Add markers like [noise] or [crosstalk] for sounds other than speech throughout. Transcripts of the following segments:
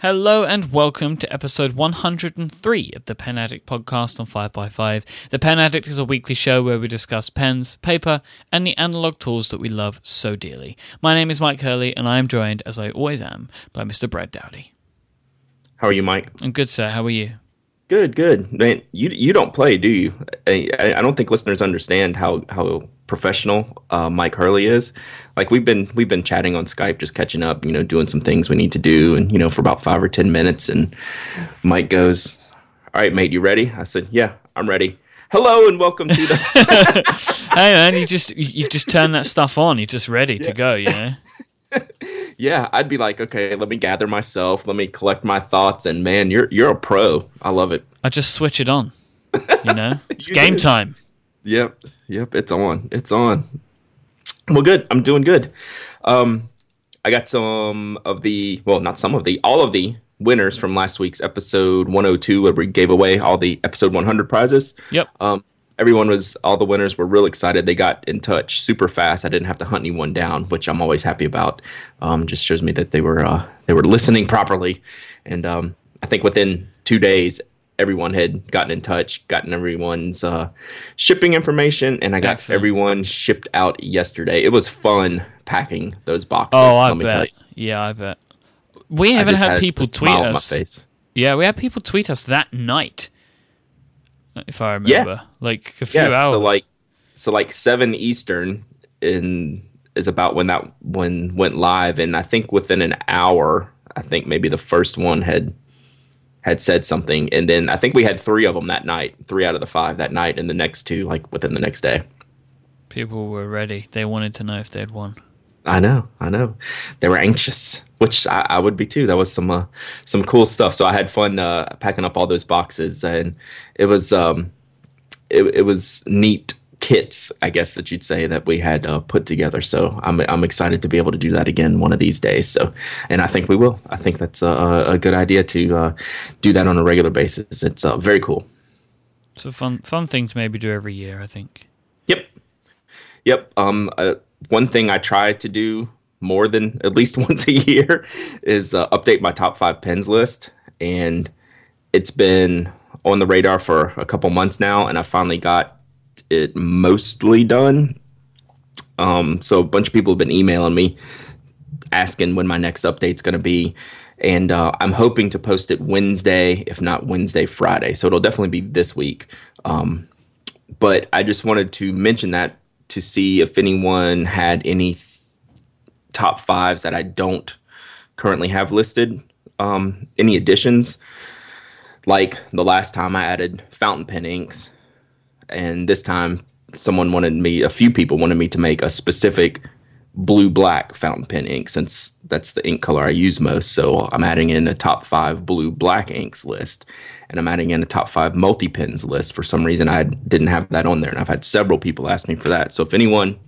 Hello and welcome to episode 103 of the Pen Addict podcast on 5x5. The Pen Addict is a weekly show where we discuss pens, paper, and the analog tools that we love so dearly. My name is Myke Hurley, and I am joined, as I always am, by Mr. Brad Dowdy. How are you, Myke? I'm good, sir. How are you? Good, good. Man, you you don't play, do you? I, I don't think listeners understand how how professional uh, Myke Hurley is. Like we've been we've been chatting on Skype, just catching up, you know, doing some things we need to do, and you know, for about five or ten minutes. And Myke goes, "All right, mate, you ready?" I said, "Yeah, I'm ready." Hello and welcome to the. [laughs] hey man, you just you just turn that stuff on. You're just ready yeah. to go. You know. [laughs] yeah, I'd be like, okay, let me gather myself, let me collect my thoughts, and man, you're you're a pro. I love it. I just switch it on. You know, [laughs] it's game time. Yep, yep, it's on. It's on. Well, good. I'm doing good. Um, I got some of the well, not some of the, all of the winners from last week's episode 102, where we gave away all the episode 100 prizes. Yep. Um, everyone was all the winners were real excited. They got in touch super fast. I didn't have to hunt anyone down, which I'm always happy about. Um, just shows me that they were uh, they were listening properly, and um, I think within two days. Everyone had gotten in touch, gotten everyone's uh, shipping information, and I got Excellent. everyone shipped out yesterday. It was fun packing those boxes. Oh, I bet. Yeah, I bet. We haven't had, had people tweet us. Yeah, we had people tweet us that night if I remember. Yeah. Like a few yeah, hours. So like so like seven Eastern in is about when that one went live and I think within an hour, I think maybe the first one had had said something and then I think we had three of them that night, three out of the five that night and the next two like within the next day. People were ready. They wanted to know if they'd won. I know, I know. They were anxious, which I, I would be too. That was some uh, some cool stuff. So I had fun uh, packing up all those boxes, and it was um, it, it was neat kits, I guess that you'd say that we had uh, put together. So I'm I'm excited to be able to do that again one of these days. So, and I think we will. I think that's a, a good idea to uh, do that on a regular basis. It's uh, very cool. A fun fun thing to maybe do every year. I think. Yep. Yep. Um. Uh, one thing I try to do more than at least [laughs] once a year is uh, update my top five pens list, and it's been on the radar for a couple months now, and I finally got it mostly done. Um, so a bunch of people have been emailing me asking when my next update's going to be, and uh, I'm hoping to post it Wednesday, if not Wednesday, Friday. So it'll definitely be this week. Um, but I just wanted to mention that to see if anyone had any top fives that I don't currently have listed. Um, any additions? Like the last time I added fountain pen inks, and this time someone wanted me, a few people wanted me to make a specific blue black fountain pen ink since that's the ink color I use most. So I'm adding in a top five blue black inks list and I'm adding in a top five multi pens list. For some reason, I didn't have that on there, and I've had several people ask me for that. So if anyone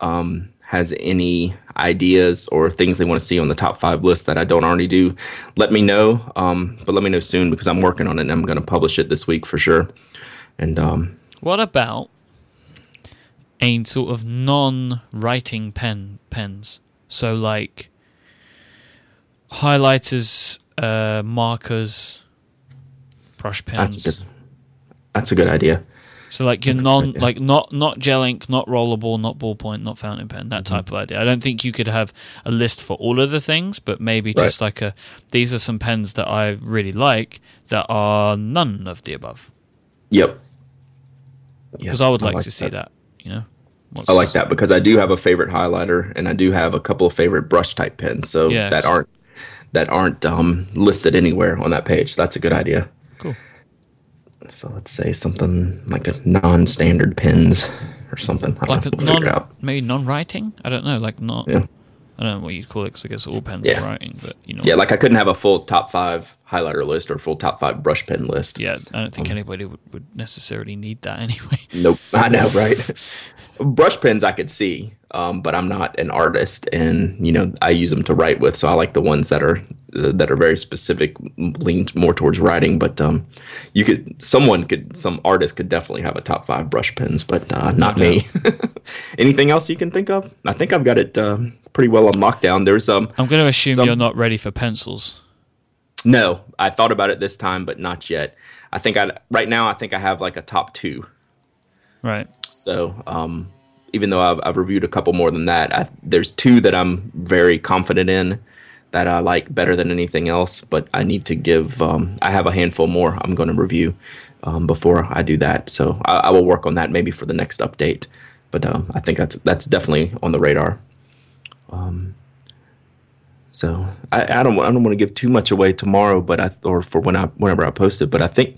um, has any ideas or things they want to see on the top five list that I don't already do, let me know. Um, but let me know soon because I'm working on it and I'm going to publish it this week for sure. And um, what about a sort of non-writing pen pens? So like highlighters, uh, markers, brush pens. That's a good, that's a good idea. So like your non like not not gel ink, not rollerball, not ballpoint, not fountain pen, that mm-hmm. type of idea. I don't think you could have a list for all of the things, but maybe right. just like a these are some pens that I really like that are none of the above. Yep. Because yep. I would like, I like to see that, you know. What's... I like that because I do have a favorite highlighter and I do have a couple of favorite brush type pens, so yeah, that so... aren't that aren't um, listed anywhere on that page. That's a good idea. Cool. So let's say something like a non-standard pens or something. I like a we'll non, maybe non-writing. I don't know. Like not. Yeah. I don't know what you'd call it because I guess all pens yeah. are writing, but you know. Yeah, like I couldn't have a full top five highlighter list or full top five brush pen list. Yeah, I don't think um, anybody would, would necessarily need that [laughs] anyway. Nope, [laughs] I know, right? brush pens I could see, um, but I'm not an artist, and you know I use them to write with. So I like the ones that are uh, that are very specific, leaned more towards writing. But um, you could, someone could, some artist could definitely have a top five brush pens, but uh, not me. [laughs] Anything else you can think of? I think I've got it uh, pretty well on lockdown. There's um. I'm going to assume some, you're not ready for pencils. No, I thought about it this time, but not yet. I think I right now I think I have like a top two. Right. So um, even though I've, I've, reviewed a couple more than that, I, there's two that I'm very confident in that I like better than anything else. But I need to give. Um, I have a handful more I'm going to review um, before I do that. So I, I, will work on that maybe for the next update. But um, I think that's that's definitely on the radar. Um, so I, I don't I don't want to give too much away tomorrow, but I or for when I whenever I post it. But I think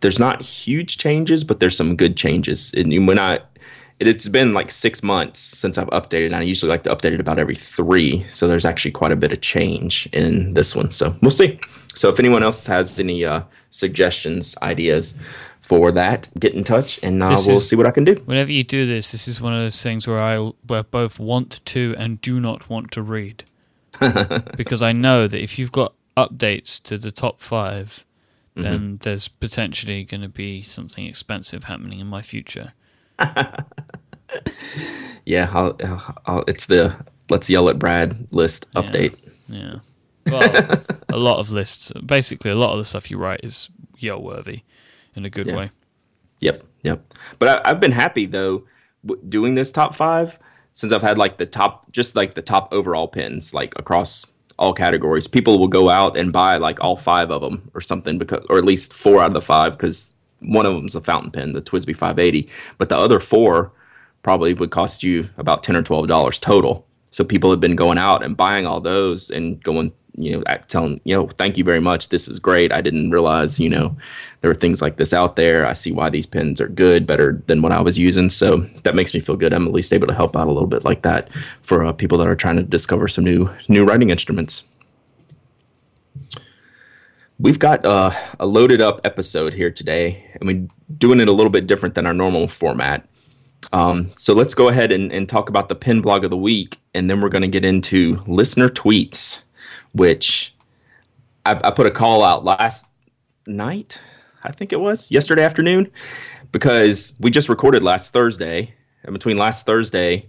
there's not huge changes, but there's some good changes. And when I it's been like six months since I've updated. And I usually like to update it about every three. So there's actually quite a bit of change in this one. So we'll see. So if anyone else has any uh, suggestions, ideas for that, get in touch and uh, we'll is, see what I can do. Whenever you do this, this is one of those things where I where both want to and do not want to read. [laughs] because I know that if you've got updates to the top five, then mm-hmm. there's potentially going to be something expensive happening in my future. [laughs] yeah, I'll, I'll, it's the let's yell at Brad list update. Yeah. yeah. Well, a lot of lists. Basically, a lot of the stuff you write is yell worthy in a good yeah. way. Yep, yep. But I, have been happy though doing this top five since I've had like the top, just like the top overall pins, like across all categories. People will go out and buy like all five of them or something because, or at least four out of the five because one of them's a fountain pen, the TWSBI 580, but the other four probably would cost you about ten or twelve dollars total. So people have been going out and buying all those and going, you know, tell telling, you know, thank you very much. This is great. I didn't realize, you know, there are things like this out there. I see why these pens are good, better than what I was using. So that makes me feel good. I'm at least able to help out a little bit like that for uh, people that are trying to discover some new new writing instruments we've got uh, a loaded up episode here today, and we're doing it a little bit different than our normal format. Um, so let's go ahead and, and, talk about the pin blog of the week, and then we're going to get into listener tweets, which I, I put a call out last night, I think it was yesterday afternoon, because we just recorded last Thursday, and between last Thursday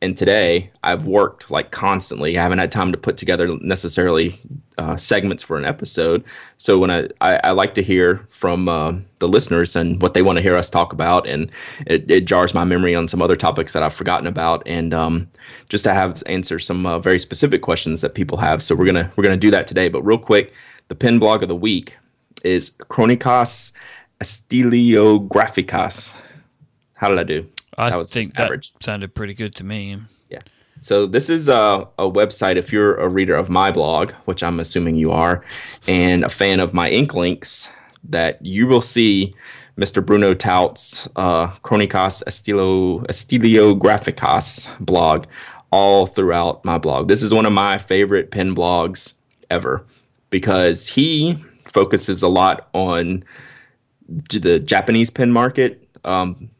and today I've worked like constantly. I haven't had time to put together necessarily uh, segments for an episode. So when I, I, I like to hear from uh, the listeners and what they want to hear us talk about, and it, it, jars my memory on some other topics that I've forgotten about, and um, just to have answer some uh, very specific questions that people have. So we're gonna we're gonna do that today. But real quick, the pin blog of the week is Crónicas Estilográficas. How did I do? I that think that average. sounded pretty good to me. So this is a, a, website. If you're a reader of my blog, which I'm assuming you are, and a fan of my ink links, that you will see Mr. Bruno Taut's uh, Crónicas Estilo Estilográficas blog all throughout my blog. This is one of my favorite pen blogs ever because he focuses a lot on the Japanese pen market. Um,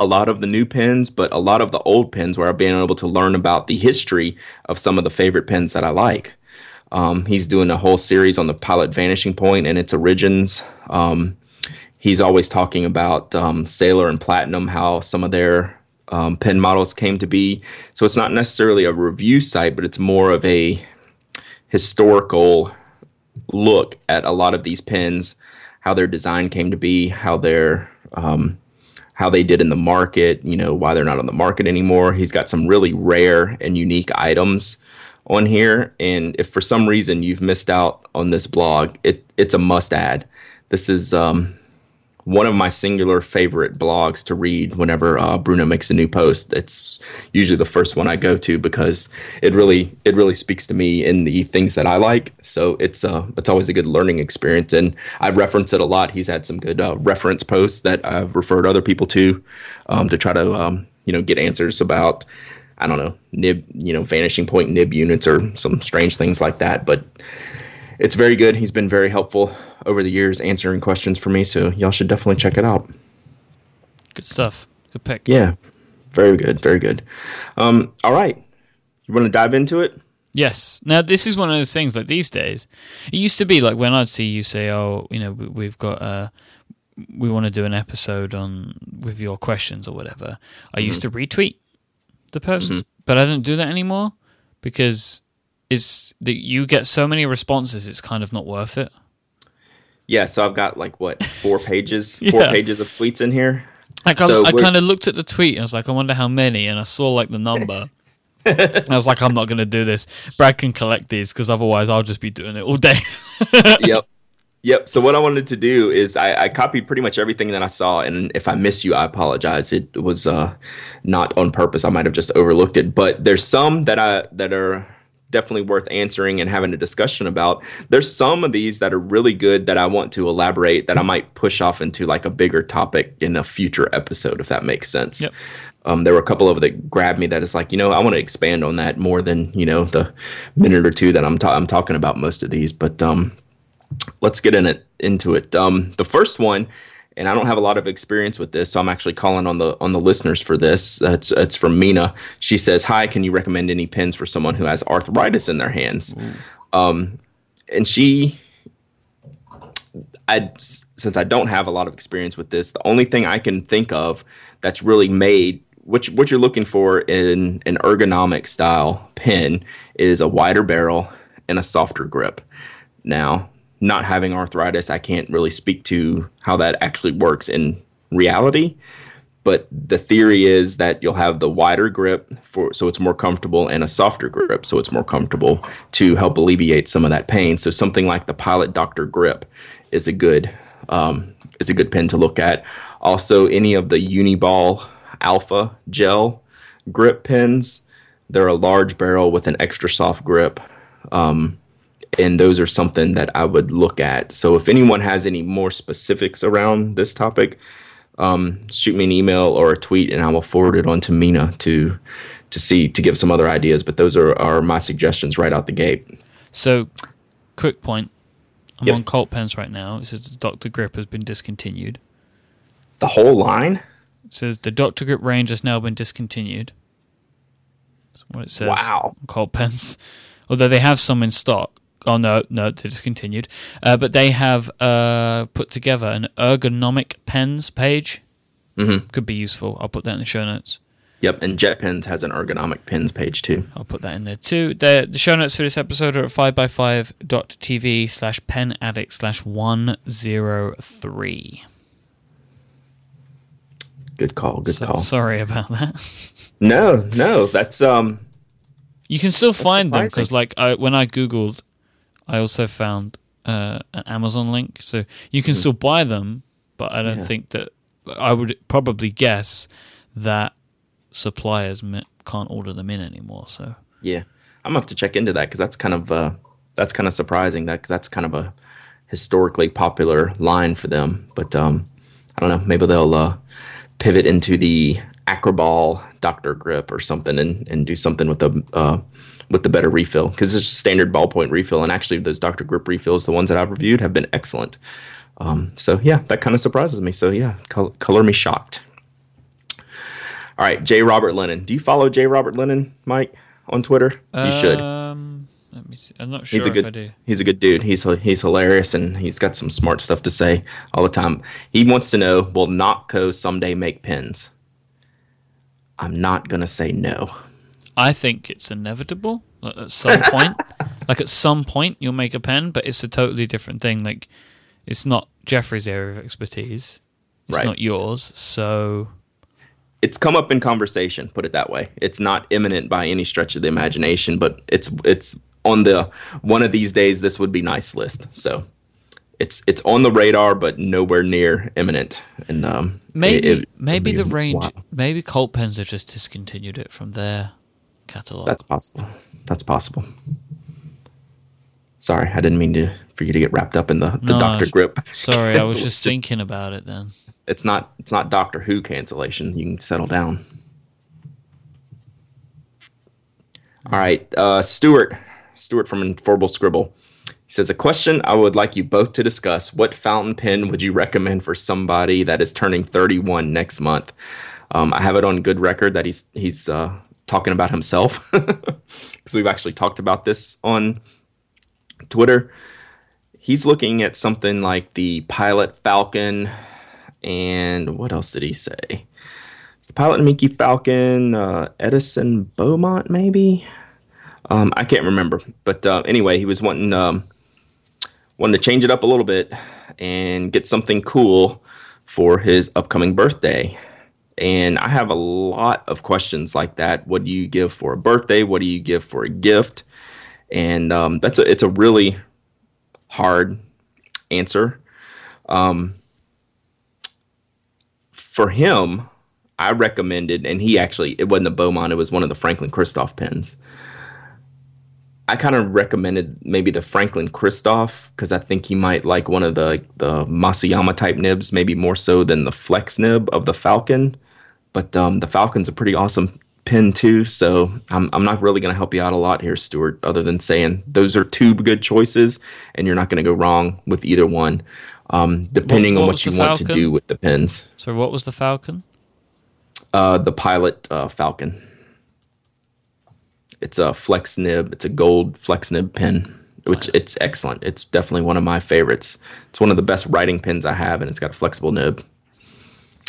a lot of the new pens, but a lot of the old pens where I've been able to learn about the history of some of the favorite pens that I like. Um, he's doing a whole series on the Pilot Vanishing Point and its origins. Um, he's always talking about um, Sailor and Platinum, how some of their um, pen models came to be. So it's not necessarily a review site, but it's more of a historical look at a lot of these pens, how their design came to be, how their um, how they did in the market, you know, why they're not on the market anymore. He's got some really rare and unique items on here. And if for some reason you've missed out on this blog, it, it's a must add. This is um, one of my singular favorite blogs to read whenever uh, Bruno makes a new post. It's usually the first one I go to because it really it really speaks to me in the things that I like. So it's uh it's always a good learning experience, and I reference it a lot. He's had some good uh, reference posts that I've referred other people to um, to try to um, you know get answers about. I don't know nib, you know, vanishing point nib units or some strange things like that. But it's very good. He's been very helpful over the years answering questions for me. So y'all should definitely check it out. Good stuff. Good pick. Yeah, very good. Very good. Um, all right, you want to dive into it? Yes. Now this is one of those things. Like these days, it used to be like when I'd see you say, "Oh, you know, we've got uh we want to do an episode on with your questions or whatever." I mm-hmm. used to retweet the post, mm-hmm. but I don't do that anymore because is that you get so many responses, it's kind of not worth it. Yeah, so I've got like what four [laughs] pages, four pages of tweets in here. Like I, So I we're- kind of looked at the tweet and I was like, I wonder how many, and I saw like the number. [laughs] I was like, I'm not going to do this. Brad can collect these because otherwise I'll just be doing it all day. [laughs] yep. Yep. So what I wanted to do is I, I copied pretty much everything that I saw, and if I miss you, I apologize. It was uh, not on purpose. I might have just overlooked it. But there's some that I that are definitely worth answering and having a discussion about. There's some of these that are really good that I want to elaborate that I might push off into like a bigger topic in a future episode, if that makes sense. Yep. Um, there were a couple of that grabbed me that is like, you know, I want to expand on that more than you know the minute or two that I'm ta- I'm talking about most of these. But um, let's get in it into it. Um, the first one, and I don't have a lot of experience with this, so I'm actually calling on the on the listeners for this. Uh, it's it's from Mina. She says, "Hi, can you recommend any pens for someone who has arthritis in their hands?" Um, and she, I since I don't have a lot of experience with this, the only thing I can think of that's really made what you- what you're looking for in an ergonomic style pen is a wider barrel and a softer grip. Now, not having arthritis, I can't really speak to how that actually works in reality. But the theory is that you'll have the wider grip for so it's more comfortable and a softer grip so it's more comfortable to help alleviate some of that pain. So something like the Pilot Doctor grip is a good um, is a good pen to look at. Also, any of the Uniball Alpha gel grip pens, they're a large barrel with an extra soft grip and those are something that I would look at. So if anyone has any more specifics around this topic, um, shoot me an email or a tweet, and I will forward it on to Mina to to see to give some other ideas. But those are, are my suggestions right out the gate. so, quick point. I'm Yep. on Cult pens right now. It says Dr. Grip has been discontinued. The whole line. It says the Dr. Grip range has now been discontinued. That's what it says. Wow. Cult pens. Although they have some in stock. Oh no, no, they discontinued. Uh, but they have uh, put together an ergonomic pens page. Mhm. Could be useful. I'll put that in the show notes. Yep, and JetPens has an ergonomic pens page too. I'll put that in there too. The, the show notes for this episode are at 5x5.tv slash pen addict slash 103. Good call. Good So- call. Sorry about that. No, no, that's um. You can still find them because, like, I, when I googled, I also found uh, an Amazon link, so you can still buy them. But I don't. Yeah. think that I would probably guess that suppliers can't order them in anymore. So Yeah, I'm gonna have to check into that because that's kind of uh, that's kind of surprising. That that's kind of a historically popular line for them. But um, I don't know. Maybe they'll uh, pivot into the Acroball Doctor Grip or something and, and do something with the uh, with the better refill because it's just a standard ballpoint refill. And actually, those Doctor Grip refills, the ones that I've reviewed, have been excellent. Um, so yeah, that kind of surprises me. So yeah, col- color me shocked. All right, J. Robert Lennon. Do you follow J. Robert Lennon, Myke, on Twitter? You should. Um, let me see. I'm not sure He's a if good I do. he's a good dude. He's he's hilarious and he's got some smart stuff to say all the time. He wants to know, will Nock Co someday make pins? I'm not gonna say no. I think it's inevitable at some point. [laughs] like at some point, you'll make a pen, but it's a totally different thing. Like it's not Jeffrey's area of expertise. It's Right. not yours. So It's come up in conversation, put it that way. It's not imminent by any stretch of the imagination, but it's it's on the one of these days this would be nice list. So it's it's on the radar, but nowhere near imminent. And um, maybe it- it maybe the range. Maybe Cult pens have just discontinued it from their catalog. That's possible. That's possible. Sorry, I didn't mean to for you to get wrapped up in the, the No, Doctor grip. Sorry, I was [laughs] just thinking about it then. It's not it's not Doctor Who cancellation. You can settle down. All right, uh, Stuart. Stuart from Informal Scribble. He says a question I would like you both to discuss. What fountain pen would you recommend for somebody that is turning 31 next month? Um, I have it on good record that he's he's uh, talking about himself [laughs] because we've actually talked about this on Twitter. He's looking at something like the Pilot Falcon, and what else did he say? It's the Pilot Namiki Falcon, uh, Edison Beaumont, maybe. Um, I can't remember, but uh, anyway, he was wanting um, wanting to change it up a little bit and get something cool for his upcoming birthday. And I have a lot of questions like that. What do you give for a birthday? What do you give for a gift? And um, that's a, it's a really hard answer. Um, for him, I recommended, and he actually, it wasn't a Beaumont, it was one of the Franklin Christoph pens. I kind of recommended maybe the Franklin Christoph because I think he might like one of the the Masuyama type nibs, maybe more so than the Flex nib of the Falcon. But um, the Falcon's a pretty awesome pin too, so I'm I'm not really going to help you out a lot here, Stuart. Other than saying those are two good choices, and you're not going to go wrong with either one, um, depending What- what on what you want to do with the pins. So what was the Falcon? Uh, the Pilot uh, Falcon. It's a flex nib. It's a gold flex nib pin, which it's excellent. It's definitely one of my favorites. It's one of the best writing pins I have, and it's got a flexible nib.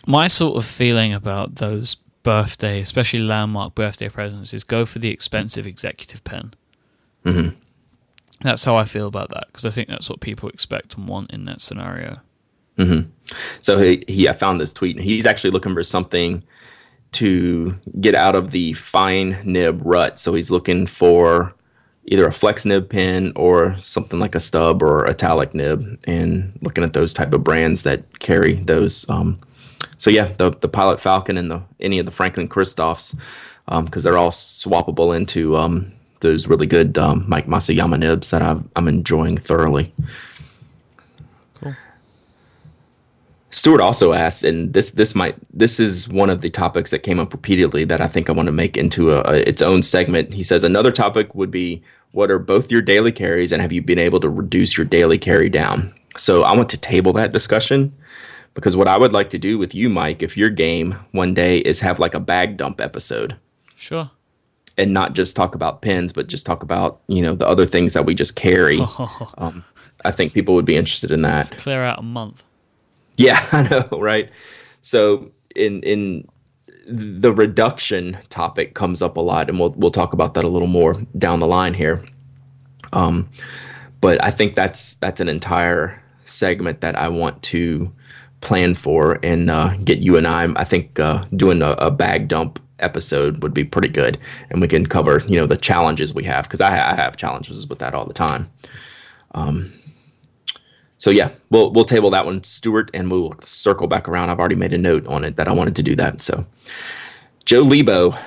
My sort of feeling about those birthday, especially landmark birthday presents, is go for the expensive executive pen. Mhm. That's how I feel about that because I think that's what people expect and want in that scenario. So he, he I found this tweet, and he's actually looking for something to get out of the fine nib rut. So he's looking for either a flex nib pin or something like a stub or italic nib, and looking at those type of brands that carry those. Um, so yeah, the the Pilot Falcon and the any of the Franklin Christophs, because they're all swappable into um, those really good um, Mike Masuyama nibs that I'm, I'm enjoying thoroughly. Cool. Stuart also asked, and this this might this is one of the topics that came up repeatedly that I think I want to make into a, a its own segment. He says another topic would be what are both your daily carries and have you been able to reduce your daily carry down? So I want to table that discussion because what I would like to do with you, Myke, if your game one day is have like a bag dump episode Sure. and not just talk about pins, but just talk about you know the other things that we just carry. [laughs] Um, I think people would be interested in that. Clear out a month. Yeah, [laughs] I know, right? So in in the reduction topic comes up a lot, and we'll we'll talk about that a little more down the line here. Um, but I think that's that's an entire segment that I want to plan for and uh, get you and I. I think uh, doing a, a bag dump episode would be pretty good, and we can cover you know the challenges we have because I, I have challenges with that all the time. Um, So yeah, we'll we'll table that one, Stuart, and we'll circle back around. I've already made a note on it that I wanted to do that. So, Joe Lebo,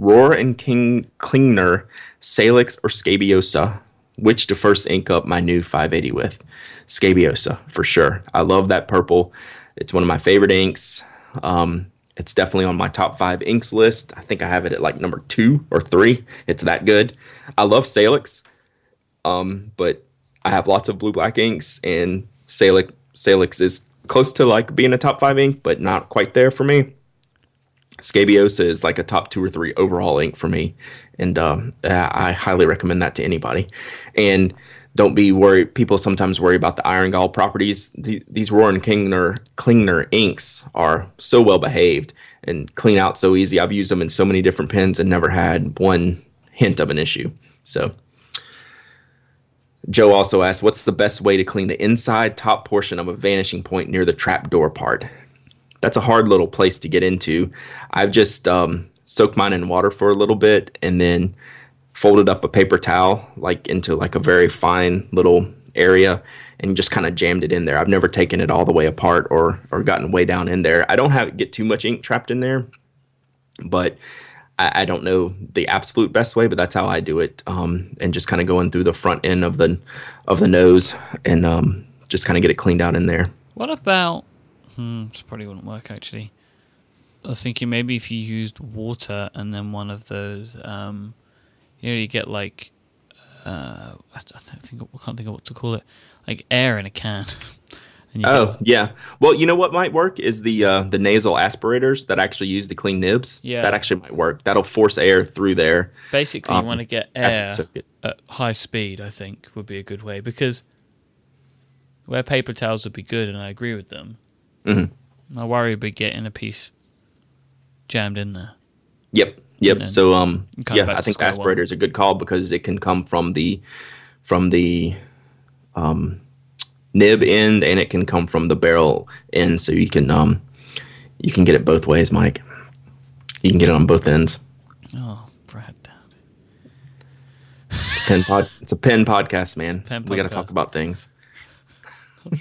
Rohrer and King Klingner, Salix or Scabiosa, which to first ink up my new 580 with? Scabiosa for sure. I love that purple. It's one of my favorite inks. Um, it's definitely on my top five inks list. I think I have it at like number two or three. It's that good. I love Salix, um, but I have lots of blue black inks, and Salix Salix is close to like being a top five ink, but not quite there for me. Scabiosa is like a top two or three overall ink for me, and um, I highly recommend that to anybody. And don't be worried. People sometimes worry about the iron gall properties. The, these and Klingner Klingner inks are so well behaved and clean out so easy. I've used them in so many different pens and never had one hint of an issue. So. Joe also asked, "What's the best way to clean the inside top portion of a vanishing point near the trap door part?" That's a hard little place to get into. I've just um, soaked mine in water for a little bit and then folded up a paper towel like into like a very fine little area and just kind of jammed it in there. I've never taken it all the way apart or or gotten way down in there. I don't have get too much ink trapped in there, but I, I don't know the absolute best way, but that's how I do it. Um, and just kind of going through the front end of the of the nose and um, just kind of get it cleaned out in there. What about? Hmm, this probably wouldn't work actually. I was thinking maybe if you used water and then one of those, um, you know, you get like, uh, I don't think I can't think of what to call it, like air in a can. [laughs] Oh yeah. Well, you know what might work is the uh, the nasal aspirators that actually use to clean nibs. Yeah. that actually might work. That'll force air through there. basically um, you want to get air it. at high speed. I think would be a good way because where paper towels would be good, and I agree with them. Mhm. I worry about getting a piece jammed in there. Yep. Yep. So um yeah, I think aspirator is a good call because it can come from the from the um nib end and it can come from the barrel end so you can um you can get it both ways, Myke. You can get it on both ends. Oh, Brad. It's a pen pod [laughs] it's a pen podcast, man. Pen we gotta talk about things. [laughs]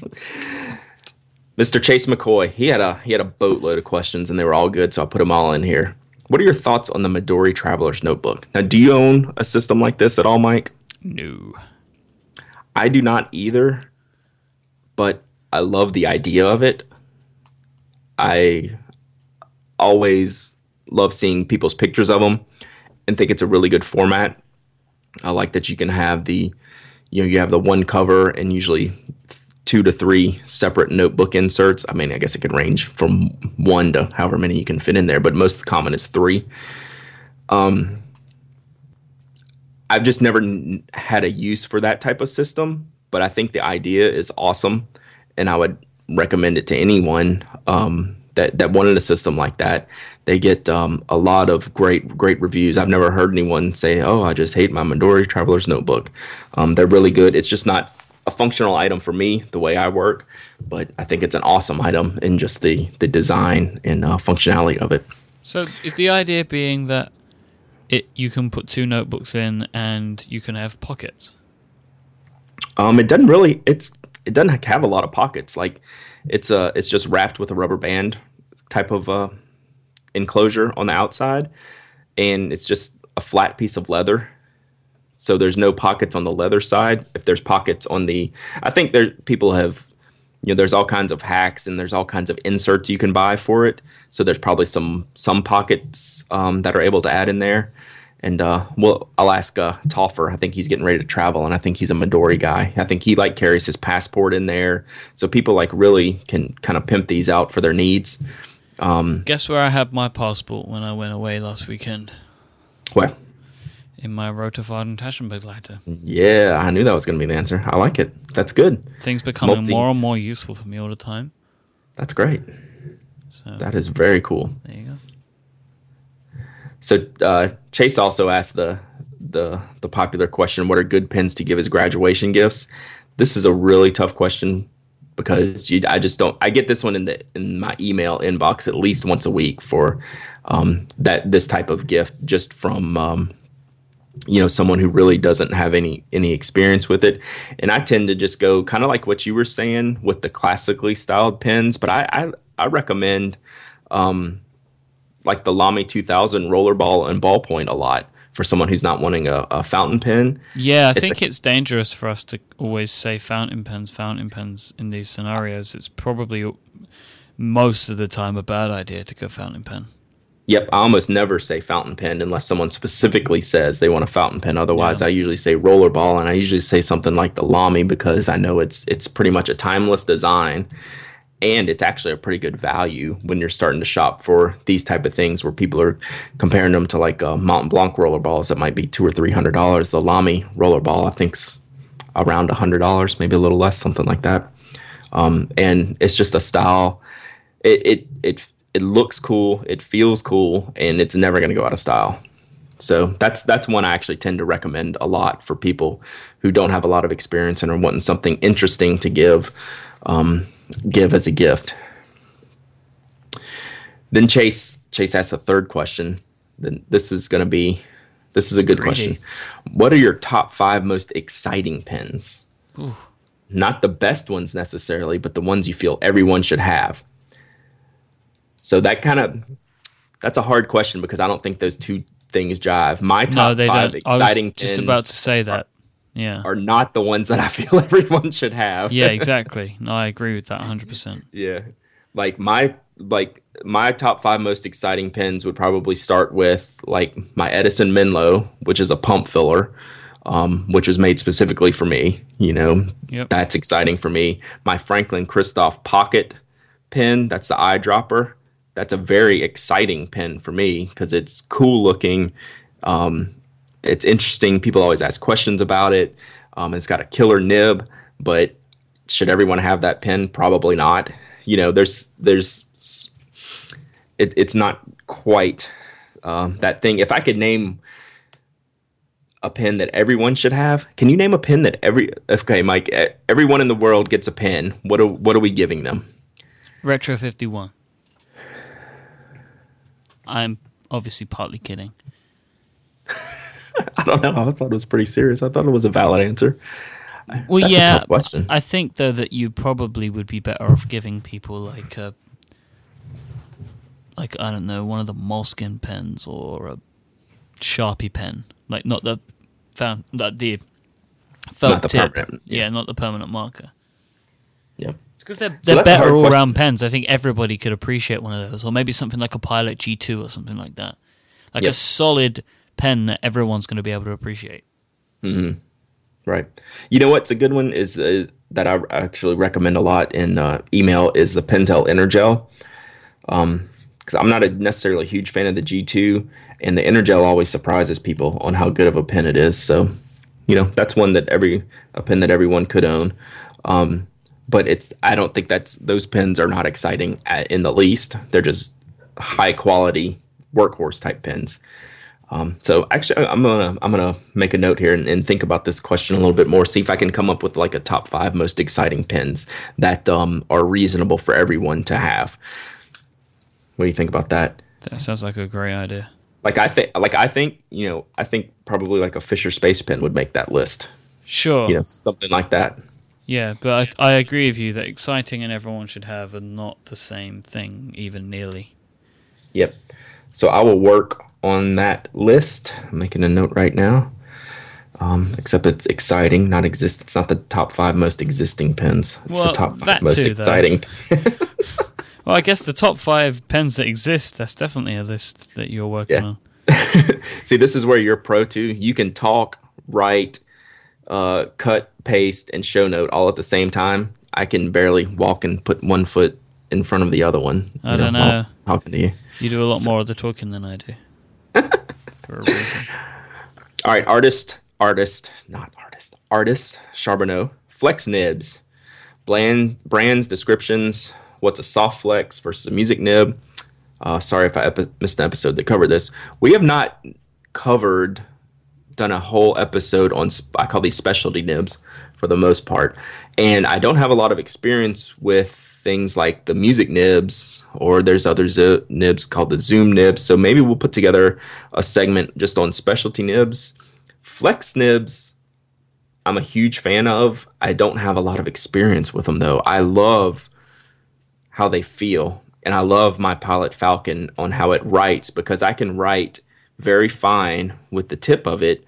Mr. Chase McCoy, he had a he had a boatload of questions and they were all good, so I put them all in here. What are your thoughts on the Midori Traveler's Notebook? Now, do you own a system like this at all, Myke? No. I do not either, but I love the idea of it. I always love seeing people's pictures of them and think it's a really good format. I like that you can have the, you know, you have the one cover and usually two to three separate notebook inserts. I mean, I guess it could range from one to however many you can fit in there, but most common is three. Um, I've just never had a use for that type of system, but I think the idea is awesome, and I would recommend it to anyone um, that that wanted a system like that. They get um, a lot of great great reviews. I've never heard anyone say, "Oh, I just hate my Midori Traveler's Notebook." Um, they're really good. It's just not a functional item for me the way I work, but I think it's an awesome item in just the the design and uh, functionality of it. So is the idea being that it you can put two notebooks in and you can have pockets? Um, it doesn't really. It's it doesn't have a lot of pockets. Like it's uh it's just wrapped with a rubber band type of uh enclosure on the outside, and it's just a flat piece of leather. So there's no pockets on the leather side. If there's pockets on the, I think there people have, you know, there's all kinds of hacks and there's all kinds of inserts you can buy for it. So there's probably some some pockets um, that are able to add in there. And uh, well, I'll ask uh, Toffer. I think he's getting ready to travel, and I think he's a Midori guy. I think he like carries his passport in there, so people like really can kind of pimp these out for their needs. Guess where I had my passport when I went away last weekend? Well, In my Roterfaden Taschenbegleiter. yeah, I knew that was going to be the answer. I like it. That's good. Things becoming Multi- more and more useful for me all the time. That's great. So That is very cool. there you go. So uh, Chase also asked the the the popular question: What are good pens to give as graduation gifts? This is a really tough question because you, I just don't. I get this one in the in my email inbox at least once a week for um, that this type of gift, just from um, you know someone who really doesn't have any any experience with it. And I tend to just go kind of like what you were saying with the classically styled pens, but I I, I recommend um, like the Lamy 2000 rollerball and ballpoint a lot for someone who's not wanting a, a fountain pen. Yeah, I It's think a- it's dangerous for us to always say fountain pens, fountain pens in these scenarios. It's probably most of the time a bad idea to go fountain pen. Yep, I almost never say fountain pen unless someone specifically says they want a fountain pen. Otherwise, Yeah. I usually say rollerball, and I usually say something like the Lamy because I know it's it's pretty much a timeless design, and it's actually a pretty good value when you're starting to shop for these type of things where people are comparing them to like uh, Mont Blanc rollerballs that might be two or three hundred dollars. The Lamy rollerball, I think's around a hundred dollars, maybe a little less, something like that. Um, and it's just a style. It it it it looks cool, it feels cool, and it's never going to go out of style. So that's that's one I actually tend to recommend a lot for people who don't have a lot of experience and are wanting something interesting to give um, give as a gift. Then Chase Chase asks a third question. Then this is going to be this is a good question. What are your top five most exciting pens? Not the best ones necessarily, but the ones you feel everyone should have. So that kind of that's a hard question because I don't think those two things jive. My top No, five don't. I exciting was just about to say that. Yeah. are not the ones that I [laughs] feel everyone should have. Yeah, [laughs] exactly. No, I agree with that 100%. Yeah. Like my like my top five most exciting pins would probably start with like my Edison Menlo, which is a pump filler, um, which was made specifically for me. You know, Yep. that's exciting for me. My Franklin Christoph Pocket pen, that's the eyedropper. That's a very exciting pen for me because it's cool looking. Um, it's interesting. People always ask questions about it. Um, it's got a killer nib, but should everyone have that pen? Probably not. You know, there's there's it, it's not quite Um, that thing. If I could name a pen that everyone should have, can you name a pen that every okay, Myke? Everyone in the world gets a pen. What are what are we giving them? Retro 51. I'm obviously partly kidding. [laughs] I don't know. I thought it was pretty serious. I thought it was a valid answer. Well, That's yeah, question. I think though that you probably would be better off giving people like a, like I don't know, one of the Moleskine pens or a Sharpie pen, like not the found that the felt Not the tip, yeah. not the permanent marker. Yeah. Because they're, they're hard better all round pens. I think everybody could appreciate one of those, or maybe something like a Pilot G2 or something like that. Like Yep. a solid pen that everyone's going to be able to appreciate. Right. You know what's a good one is uh, that I actually recommend a lot in uh, email is the Pentel Energel. Um, because I'm not a necessarily a huge fan of the G2, and the Energel always surprises people on how good of a pen it is. So, you know, that's one that every a pen that everyone could own. Um, but it's I don't think that's those pins are not exciting at, in the least. They're just high quality workhorse type pins. Um, so actually, I'm gonna I'm gonna make a note here and, and think about this question a little bit more. See if I can come up with like a top five most exciting pins that um, are reasonable for everyone to have. What do you think about that? That sounds like a great idea. Like I think, like I think, you know, I think probably like a Fisher Space pin would make that list. Sure. You know, something like that. Yeah, but I, I agree with you that exciting and everyone should have are not the same thing, even nearly. Yep. So I will work on that list. I'm making a note right now. Um, except it's exciting, not exist. It's not the top five most existing pens. It's Well, the top five most too, exciting. [laughs] [laughs] Well, I guess the top five pens that exist, that's definitely a list that you're working Yeah. on. [laughs] See, this is where you're pro too. You can talk, write, uh, cut, paste, and show note all at the same time. I can barely walk and put one foot in front of the other one. I you don't while know. Talking to you. You do a lot more of the talking than I do. [laughs] For a reason. All right, artist, artist, not artist, artist, Charbonneau, flex nibs, bland brands, descriptions. What's a soft flex versus a music nib? Uh, sorry if I epi- missed an episode that covered this. We have not covered, done a whole episode on. I call these specialty nibs for the most part, and I don't have a lot of experience with things like the music nibs or there's other zo- nibs called the zoom nibs. So maybe we'll put together a segment just on specialty nibs. Flex nibs i'm a huge fan of. I don't have a lot of experience with them though. I love how they feel and i love my pilot falcon on how it writes because i can write very fine with the tip of it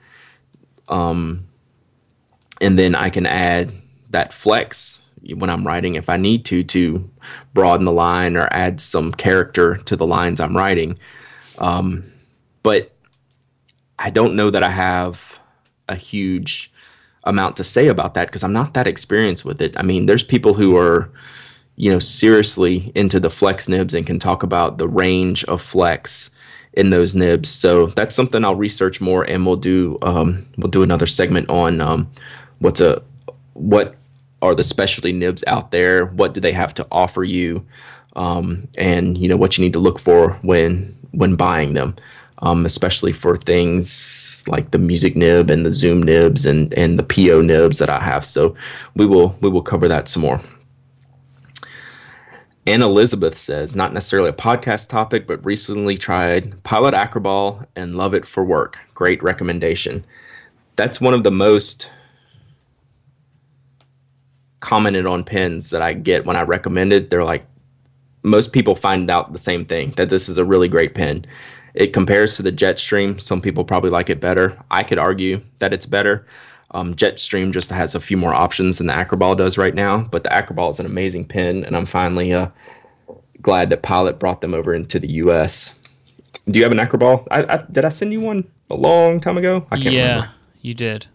um, and then i can add that flex when I'm writing if I need to to broaden the line or add some character to the lines I'm writing. Um, but I don't know that I have a huge amount to say about that because I'm not that experienced with it. I mean, there's people who are, you know, seriously into the flex nibs and can talk about the range of flex in those nibs. So that's something I'll research more, and we'll do um, we'll do another segment on um, what's a what are the specialty nibs out there? What do they have to offer you? Um, and you know what you need to look for when when buying them, um, especially for things like the music nib and the zoom nibs and and the PO nibs that I have. So we will we will cover that some more. Anne Elizabeth says, not necessarily a podcast topic, but recently tried Pilot Acroball and love it for work. Great recommendation. That's one of the most commented on pens that I get when I recommend it. They're like, most people find out the same thing that this is a really great pen. It compares to the Jetstream. Some people probably like it better. I could argue that it's better. Um, Jetstream just has a few more options than the Acroball does right now, but the Acroball is an amazing pen, and I'm finally uh, glad that Pilot brought them over into the U.S. Do you have an Acroball? I, I, did I send you one a long time ago? I can't remember. yeah, remember. you did.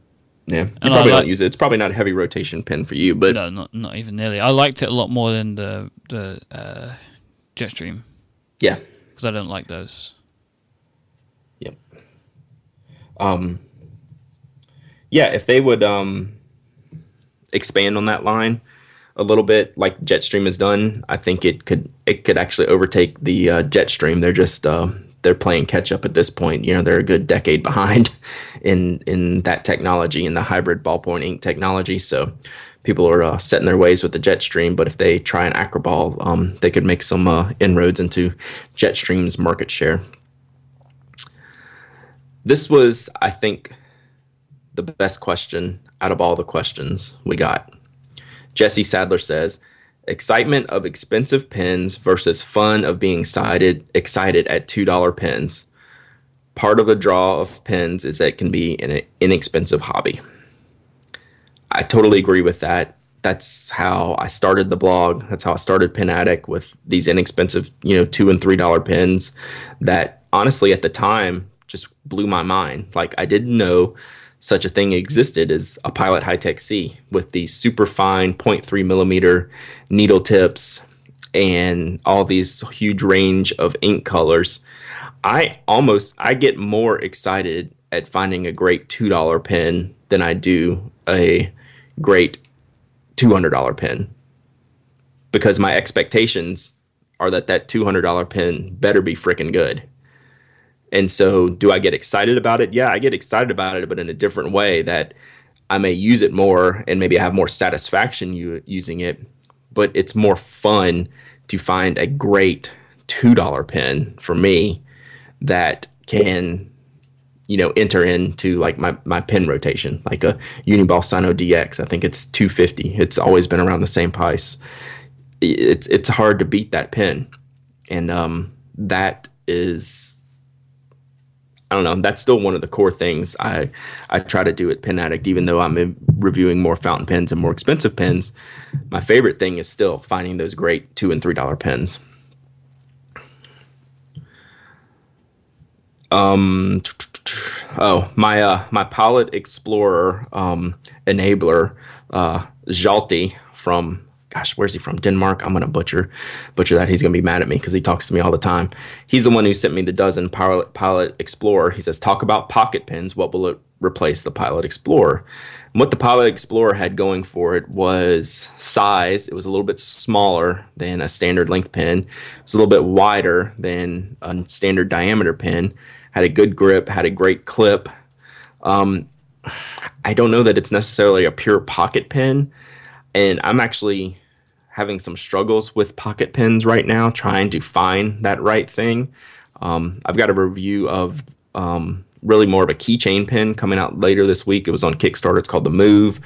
Yeah, you And I probably like- don't use it. It's probably not a heavy rotation pen for you, but No, not not even nearly. I liked it a lot more than the the uh, Jetstream yeah, because I don't like those. Yep. Um, yeah, if they would um, expand on that line a little bit, like Jetstream has done, I think it could it could actually overtake the uh, Jetstream. They're just uh, they're playing catch up at this point. You know, they're a good decade behind [laughs] in in that technology in the hybrid ballpoint ink technology. So people are uh, setting their ways with the Jetstream. But if they try an Acroball, um, they could make some uh, inroads into Jetstream's market share. This was, I think, the best question out of all the questions we got. Jesse Sadler says, excitement of expensive pens versus fun of being excited excited at $2 pens. Part of the draw of pens is that it can be an inexpensive hobby. I totally agree with that. That's how I started the blog. That's how I started Pen Addict with these inexpensive, you know, two and three dollar pens that honestly at the time just blew my mind. Like I didn't know such a thing existed as a Pilot Hi-Tec-C with these super fine 0.3 millimeter needle tips and all these huge range of ink colors. I almost I get more excited at finding a great two dollar pen than I do a great two hundred dollar pen because my expectations are that that two hundred dollar pen better be freaking good. And so, do I get excited about it? Yeah, I get excited about it, but in a different way that I may use it more and maybe I have more satisfaction u- using it. But it's more fun to find a great $2 pen for me that can you know enter into like my, my pen rotation like a uniball Signo dx i think it's 250 it's always been around the same price it's it's hard to beat that pen and um that is I don't know. That's still one of the core things I I try to do at Pen Addict, even though I'm reviewing more fountain pens and more expensive pens. My favorite thing is still finding those great two and three dollar pens. Um, oh my uh my Pilot Explorer um enabler uh Jalti from gosh, where's he from? Denmark. I'm gonna butcher butcher that. He's gonna be mad at me because he talks to me all the time. He's the one who sent me the dozen Pilot Pilot Explorer. He says, talk about pocket pens. What will it replace the Pilot Explorer? And what the Pilot Explorer had going for it was size. It was a little bit smaller than a standard length pen. It was a little bit wider than a standard diameter pen. Had a good grip. Had a great clip. Um, I don't know that it's necessarily a pure pocket pen, and I'm actually having some struggles with pocket pens right now, trying to find that right thing. Um, I've got a review of um, really more of a keychain pen coming out later this week. It was on Kickstarter. It's called the Move.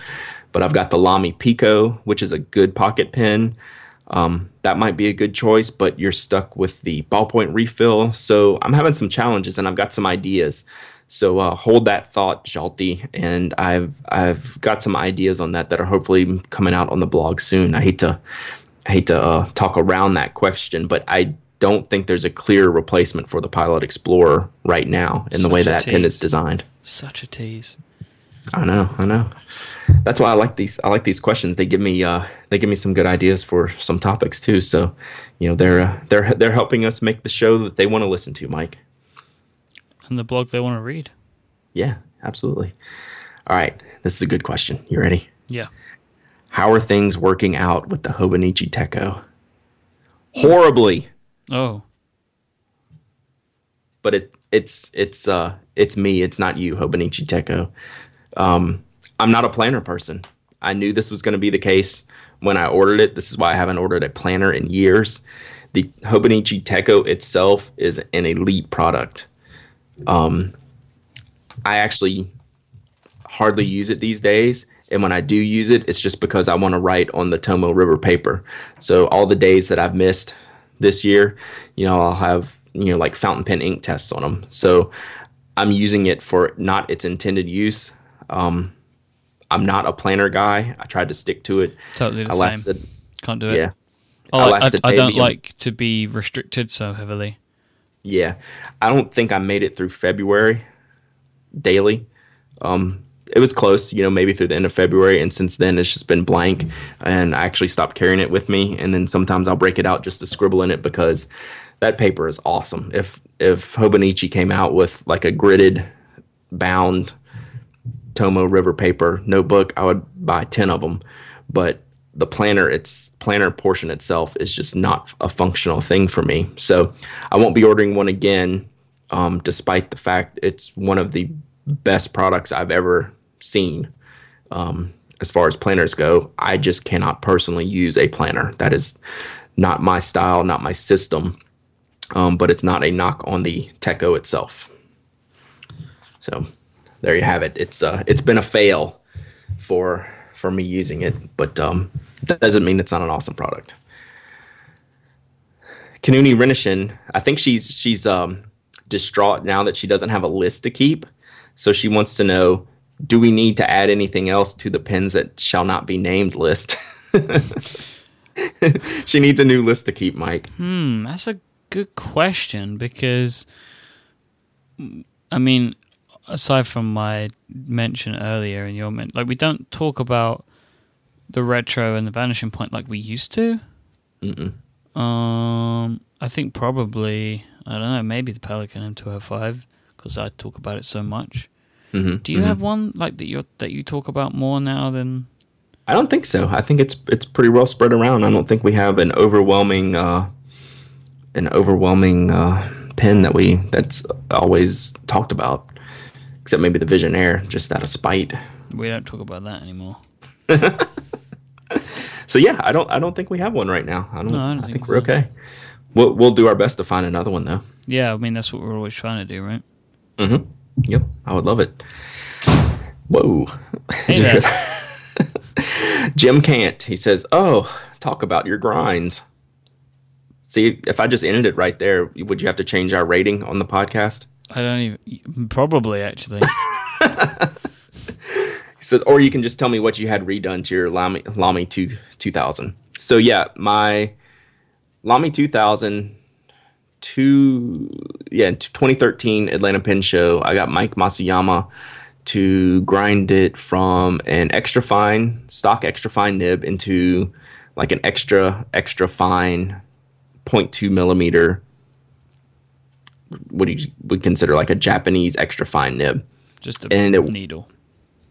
But I've got the Lamy Pico, which is a good pocket pen. Um, that might be a good choice, but you're stuck with the ballpoint refill. So I'm having some challenges and I've got some ideas. So uh, hold that thought, Jalti, and I've I've got some ideas on that that are hopefully coming out on the blog soon. I hate to I hate to uh, talk around that question, but I don't think there's a clear replacement for the Pilot Explorer right now in Such the way that pen is designed. Such a tease. I know, I know. That's why I like these. I like these questions. They give me uh, they give me some good ideas for some topics too. So, you know, they're uh, they're they're helping us make the show that they want to listen to, Myke and the blog they want to read. Yeah, absolutely. All right, this is a good question. You ready? Yeah. How are things working out with the Hobonichi Techo? Horribly. Oh. But it it's it's uh it's me. It's not you, Hobonichi Techo. Um, I'm not a planner person. I knew this was going to be the case when I ordered it. This is why I haven't ordered a planner in years. The Hobonichi Techo itself is an elite product. Um, I actually hardly use it these days. And when I do use it, it's just because I want to write on the Tomoe River paper. So all the days that I've missed this year, you know, I'll have, you know, like fountain pen ink tests on them. So I'm using it for not its intended use. Um, I'm not a planner guy. I tried to stick to it. Totally the I lasted, same. Can't do it. Yeah. I, I, I don't like to be restricted so heavily. Yeah, I don't think I made it through February daily. Um, it was close, you know, maybe through the end of February, and since then it's just been blank. And I actually stopped carrying it with me, and then sometimes I'll break it out just to scribble in it because that paper is awesome. If if Hobonichi came out with like a gridded, bound Tomoe River paper notebook, I would buy ten of them. But the planner its planner portion itself is just not a functional thing for me. So I won't be ordering one again um, despite the fact it's one of the best products I've ever seen. Um, as far as planners go, I just cannot personally use a planner. That is not my style, not my system. Um, but it's not a knock on the Techo itself. So there you have it. It's uh, it's been a fail for for me using it, but um, that doesn't mean it's not an awesome product. Kanuni Renishin, I think she's she's um, distraught now that she doesn't have a list to keep. So she wants to know do we need to add anything else to the pens that shall not be named list? [laughs] she needs a new list to keep, Myke. Hmm, that's a good question because, I mean, aside from my mention earlier in your men- like we don't talk about the retro and the vanishing point like we used to. Mm-mm. Um, I think probably I don't know maybe the Pelikan M205 because I talk about it so much. Mm-hmm. Do you mm-hmm. have one like that you that you talk about more now than? I don't think so. I think it's it's pretty well spread around. I don't think we have an overwhelming uh, an overwhelming uh, pen that we that's always talked about, except maybe the Visionaire, just out of spite. We don't talk about that anymore. [laughs] So yeah, I don't I don't think we have one right now. I don't. No, I I, don't think, think we're so. okay. We'll we'll do our best to find another one though. Yeah, I mean that's what we're always trying to do, right? Mm-hmm. Yep, I would love it. Whoa. Hey there. [laughs] Jim can't. He says, "Oh, talk about your grinds." See, if I just ended it right there, would you have to change our rating on the podcast? I don't even probably actually. [laughs] [laughs] so, or you can just tell me what you had redone to your Lamy, Lamy 2, 2000. So yeah, my Lamy 2000 two yeah 2013 Atlanta Pen Show. I got Mike Masuyama to grind it from an extra fine stock extra fine nib into like an extra extra fine 0.2 millimeter. What do you would consider like a Japanese extra fine nib? Just a And it- needle.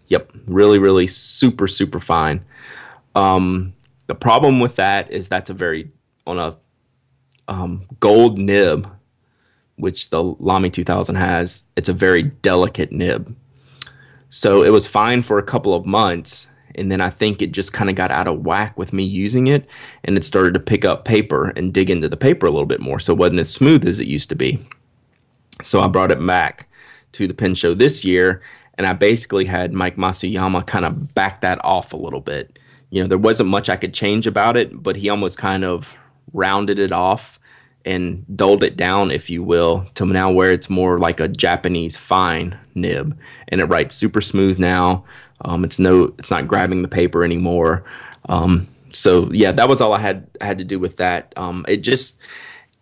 Yep, really, really super, super fine. Um, the problem with that is that's a very on a um, gold nib, which the Lamy 2000 has. It's a very delicate nib, so it was fine for a couple of months, and then I think it just kind of got out of whack with me using it, and it started to pick up paper and dig into the paper a little bit more, so it wasn't as smooth as it used to be. So I brought it back to the pen show this year, and I basically had Mike Masuyama kind of back that off a little bit. You know, there wasn't much I could change about it, but he almost kind of rounded it off and dulled it down, if you will, to now where it's more like a Japanese fine nib, and it writes super smooth now. Um, it's no, it's not grabbing the paper anymore. Um, so yeah, that was all I had had to do with that. Um, it just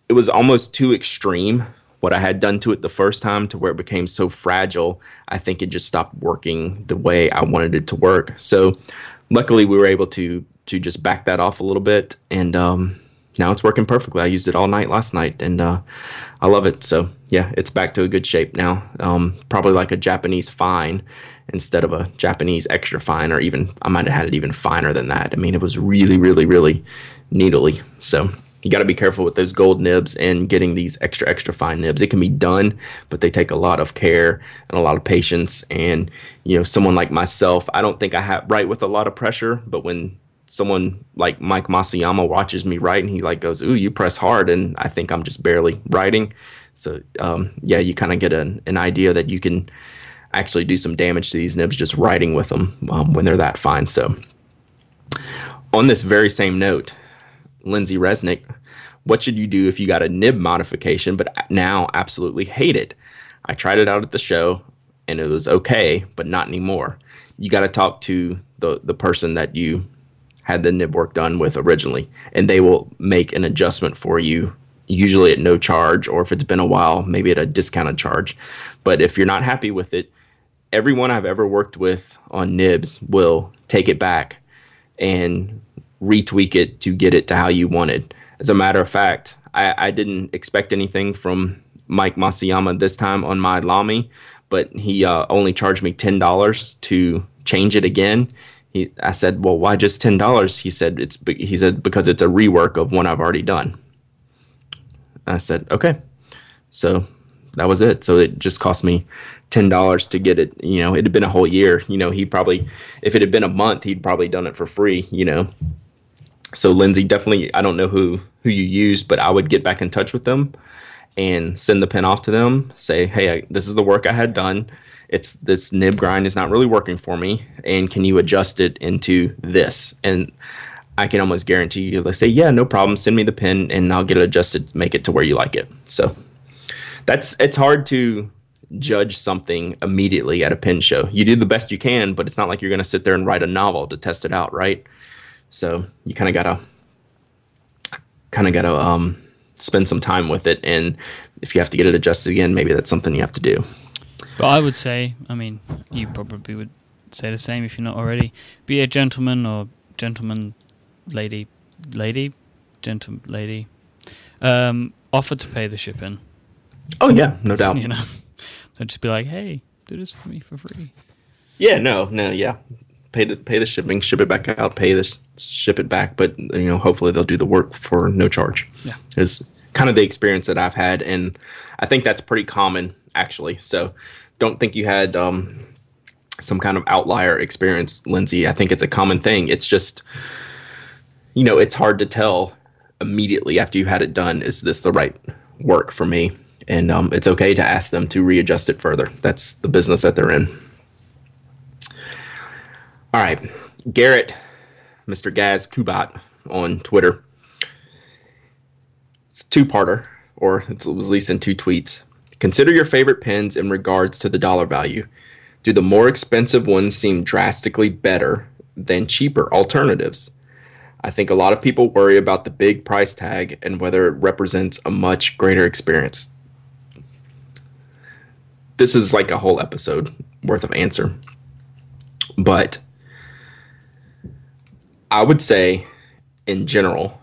it was almost too extreme what I had done to it the first time to where it became so fragile. I think it just stopped working the way I wanted it to work. So luckily we were able to to just back that off a little bit and um, now it's working perfectly. I used it all night last night and uh, I love it. So yeah, it's back to a good shape now. Um, probably like a Japanese fine instead of a Japanese extra fine, or even I might have had it even finer than that. I mean, it was really, really, really needly. So you got to be careful with those gold nibs and getting these extra, extra fine nibs. It can be done, but they take a lot of care and a lot of patience. And you know, someone like myself, I don't think I have write with a lot of pressure, but when someone like Mike Masuyama watches me write and he like goes, "Ooh, you press hard," and I think I'm just barely writing. So um, yeah, you kind of get an, an idea that you can actually do some damage to these nibs just writing with them um, when they're that fine. So on this very same note, Lindsay Resnick, what should you do if you got a nib modification but now absolutely hate it? I tried it out at the show and it was okay, but not anymore. You got to talk to the the person that you had the nib work done with originally, and they will make an adjustment for you, usually at no charge, or if it's been a while, maybe at a discounted charge. But if you're not happy with it, everyone I've ever worked with on nibs will take it back and retweak it to get it to how you wanted. As a matter of fact, I, I didn't expect anything from Mike Masuyama this time on my Lamy, but he uh, only charged me ten dollars to change it again. He, I said, "Well, why just ten dollars?" He said, "It's he said because it's a rework of one I've already done." I said, "Okay." So that was it. So it just cost me ten dollars to get it. You know, it had been a whole year. You know, he probably if it had been a month, he'd probably done it for free. You know, so Lindsay, definitely, I don't know who who you used, but I would get back in touch with them and send the pin off to them. Say, hey, I, this is the work I had done. It's this nib grind is not really working for me, and can you adjust it into this? And I can almost guarantee you, they say, yeah, no problem. Send me the pin, and I'll get it adjusted, make it to where you like it. So that's it's hard to judge something immediately at a pin show. You do the best you can, but it's not like you're going to sit there and write a novel to test it out, right? So you kind of gotta kind of gotta um, spend some time with it, and if you have to get it adjusted again, maybe that's something you have to do. But I would say, I mean, you probably would say the same if you're not already. Be a gentleman or gentleman, lady, lady, gentle lady. Um, offer to pay the shipping. Oh yeah, no doubt. [laughs] You know, don't just be like, "Hey, do this for me for free." Yeah, no, no, yeah. Pay the pay the shipping, ship it back out, pay this, ship it back. But you know, hopefully they'll do the work for no charge. Yeah, is kind of the experience that I've had, and I think that's pretty common actually. So don't think you had um, some kind of outlier experience, Lindsay. I think it's a common thing. It's just, you know, it's hard to tell immediately after you had it done. Is this the right work for me? And um, it's okay to ask them to readjust it further. That's the business that they're in. All right, Garrett, Mr. Gaz Kubat on Twitter. It's two parter, or it was at least in two tweets. Consider your favorite pens in regards to the dollar value. Do the more expensive ones seem drastically better than cheaper alternatives? I think a lot of people worry about the big price tag and whether it represents a much greater experience. This is like a whole episode worth of answer. But I would say, in general,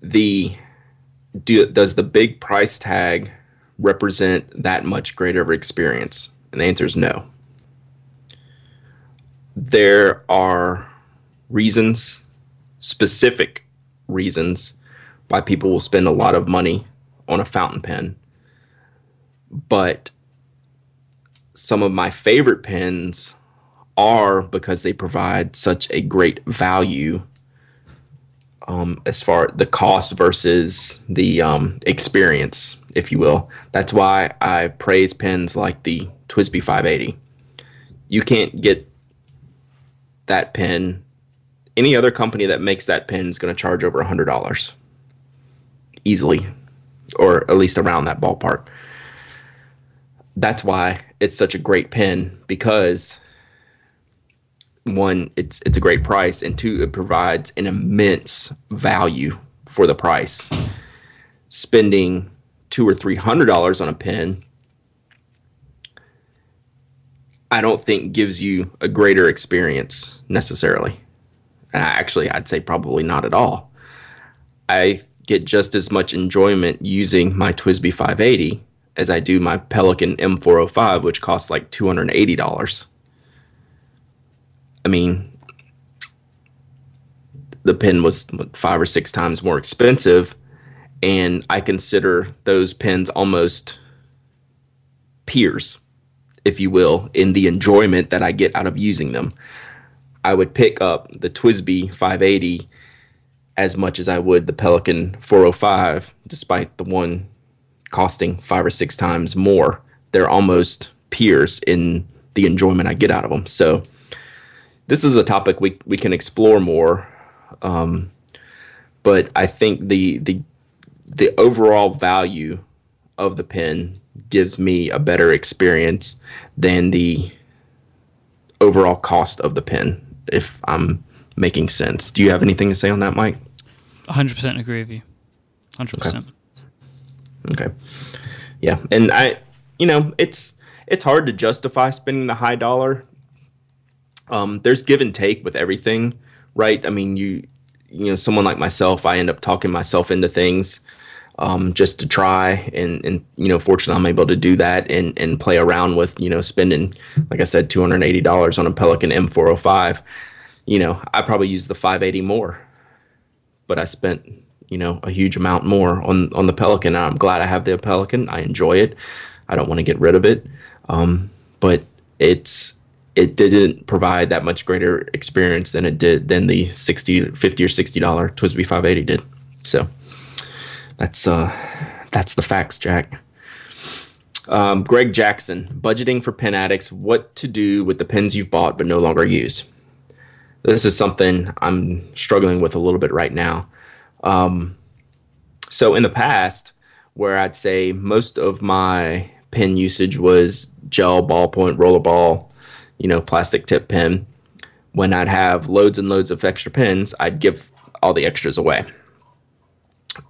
the do, does the big price tag represent that much greater of experience? And the answer is no. There are reasons, specific reasons, why people will spend a lot of money on a fountain pen. But some of my favorite pens are because they provide such a great value um, as far the cost versus the um, experience, if you will. That's why I praise pens like the TWSBI 580. You can't get that pen. Any other company that makes that pen is going to charge over $100 easily, or at least around that ballpark. That's why it's such a great pen because one, it's it's a great price, and two, it provides an immense value for the price. Spending two or three hundred dollars on a pen, I don't think gives you a greater experience necessarily. Uh, actually, I'd say probably not at all. I get just as much enjoyment using my TWSBI 580 as I do my Pelikan M405, which costs like $280. I mean, the pen was five or six times more expensive, and I consider those pens almost peers, if you will, in the enjoyment that I get out of using them. I would pick up the TWSBI 580 as much as I would the Pelikan 405, despite the one costing five or six times more. They're almost peers in the enjoyment I get out of them. So, this is a topic we we can explore more. Um, but I think the the the overall value of the pen gives me a better experience than the overall cost of the pen. If I'm making sense, do you have anything to say on that, Myke? 100% agree with you. 100%. Okay. okay. Yeah, and I, you know, it's it's hard to justify spending the high dollar um, there's give and take with everything, right? I mean, you you know, someone like myself, I end up talking myself into things um, just to try, and and you know, fortunately, I'm able to do that and and play around with you know spending, like I said, two hundred eighty dollars on a Pelikan M405. You know, I probably use the 580 more, but I spent you know a huge amount more on on the Pelikan. I'm glad I have the Pelikan. I enjoy it. I don't want to get rid of it. Um, but it's it didn't provide that much greater experience than it did than the 60 50 or 60 dollar TWSBI 580 did. So that's uh that's the facts, Jack. Um, Greg Jackson, budgeting for pen addicts, what to do with the pens you've bought but no longer use. This is something I'm struggling with a little bit right now. Um, so in the past, where I'd say most of my pen usage was gel, ballpoint, rollerball, you know, plastic tip pen. When I'd have loads and loads of extra pens, I'd give all the extras away.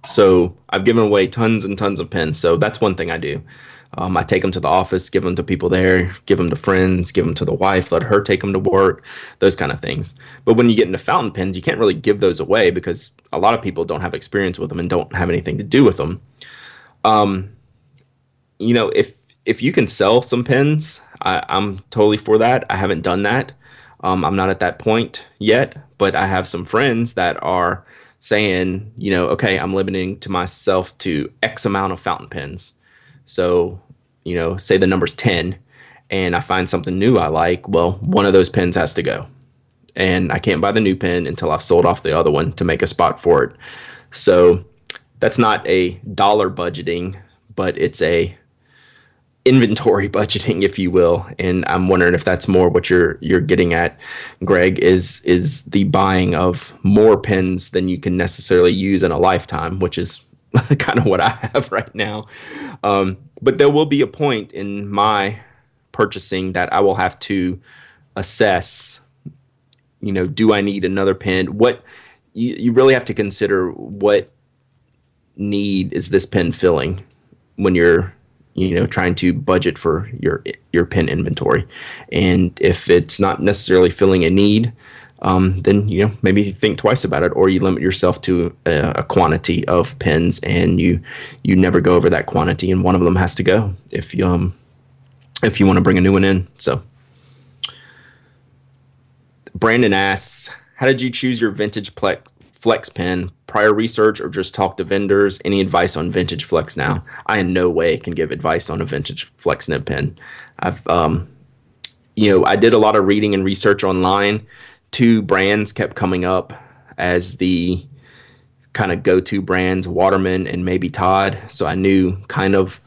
So I've given away tons and tons of pens. So that's one thing I do. Um, I take them to the office, give them to people there, give them to friends, give them to the wife, let her take them to work, those kind of things. But when you get into fountain pens, you can't really give those away because a lot of people don't have experience with them and don't have anything to do with them. Um, you know, if if you can sell some pens, I, am totally for that. I haven't done that. Um, I'm not at that point yet, but I have some friends that are saying, you know, okay, I'm limiting to myself to X amount of fountain pens. So, you know, say the number's 10 and I find something new I like, well, one of those pens has to go. And I can't buy the new pen until I've sold off the other one to make a spot for it. So that's not a dollar budgeting, but it's a inventory [laughs] budgeting, if you will. And I'm wondering if that's more what you're you're getting at, Greg, is is the buying of more pens than you can necessarily use in a lifetime, which is [laughs] kind of what I have [laughs] right now. Um, but there will be a point in my purchasing that I will have to assess. You know, do I need another pen? What you, you really have to consider what need is this pen filling when you're you know trying to budget for your your pen inventory. And if it's not necessarily filling a need um, then you know maybe think twice about it or you limit yourself to a, a, quantity of pens and you you never go over that quantity and one of them has to go if you um if you want to bring a new one in. So brandon asks how did you choose your vintage plex flex pen. Prior research or just talk to vendors any advice on vintage flex now? I in no way can give advice on a vintage flex nib pen. I've um you know i did a lot of reading and research online. Two brands kept coming up as the kind of go-to brands waterman and Mabie Todd. So i knew kind of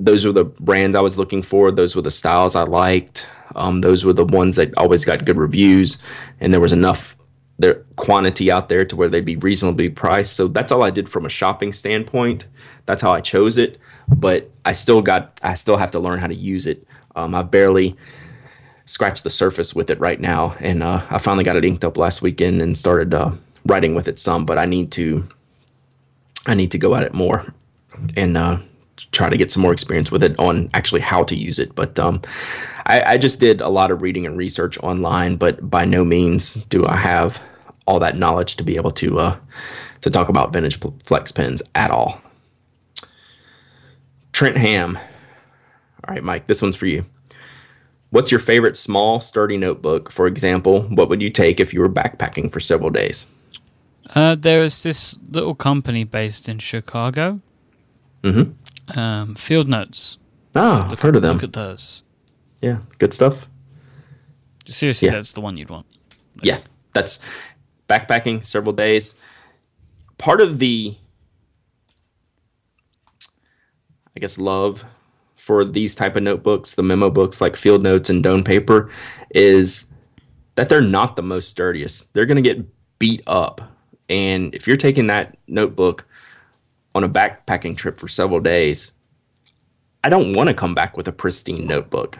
those were the brands i was looking for. Those were the styles i liked. Um, those were the ones that always got good reviews. And there was enough their quantity out there to where they'd be reasonably priced. So that's all I did from a shopping standpoint. That's how I chose it. But I still got, I still have to learn how to use it. Um, I've barely scratched the surface with it right now, and uh, I finally got it inked up last weekend and started uh, writing with it some. But I need to, I need to go at it more and uh, try to get some more experience with it on actually how to use it. But um, I, I, just did a lot of reading and research online, but by no means do I have all that knowledge to be able to uh, to talk about vintage flex pens at all. Trent Ham. All right, Myke, this one's for you. What's your favorite small, sturdy notebook? For example, what would you take if you were backpacking for several days? Uh, there is this little company based in Chicago. Mm-hmm. Um, Field Notes. Ah, look, I've heard of them. Look at those. Yeah, good stuff. Seriously, yeah. that's the one you'd want. Yeah, that's backpacking several days. Part of the, I guess, love for these type of notebooks, the memo books like Field Notes and Doane Paper, is that they're not the most sturdiest. They're going to get beat up, and if you're taking that notebook on a backpacking trip for several days, I don't want to come back with a pristine notebook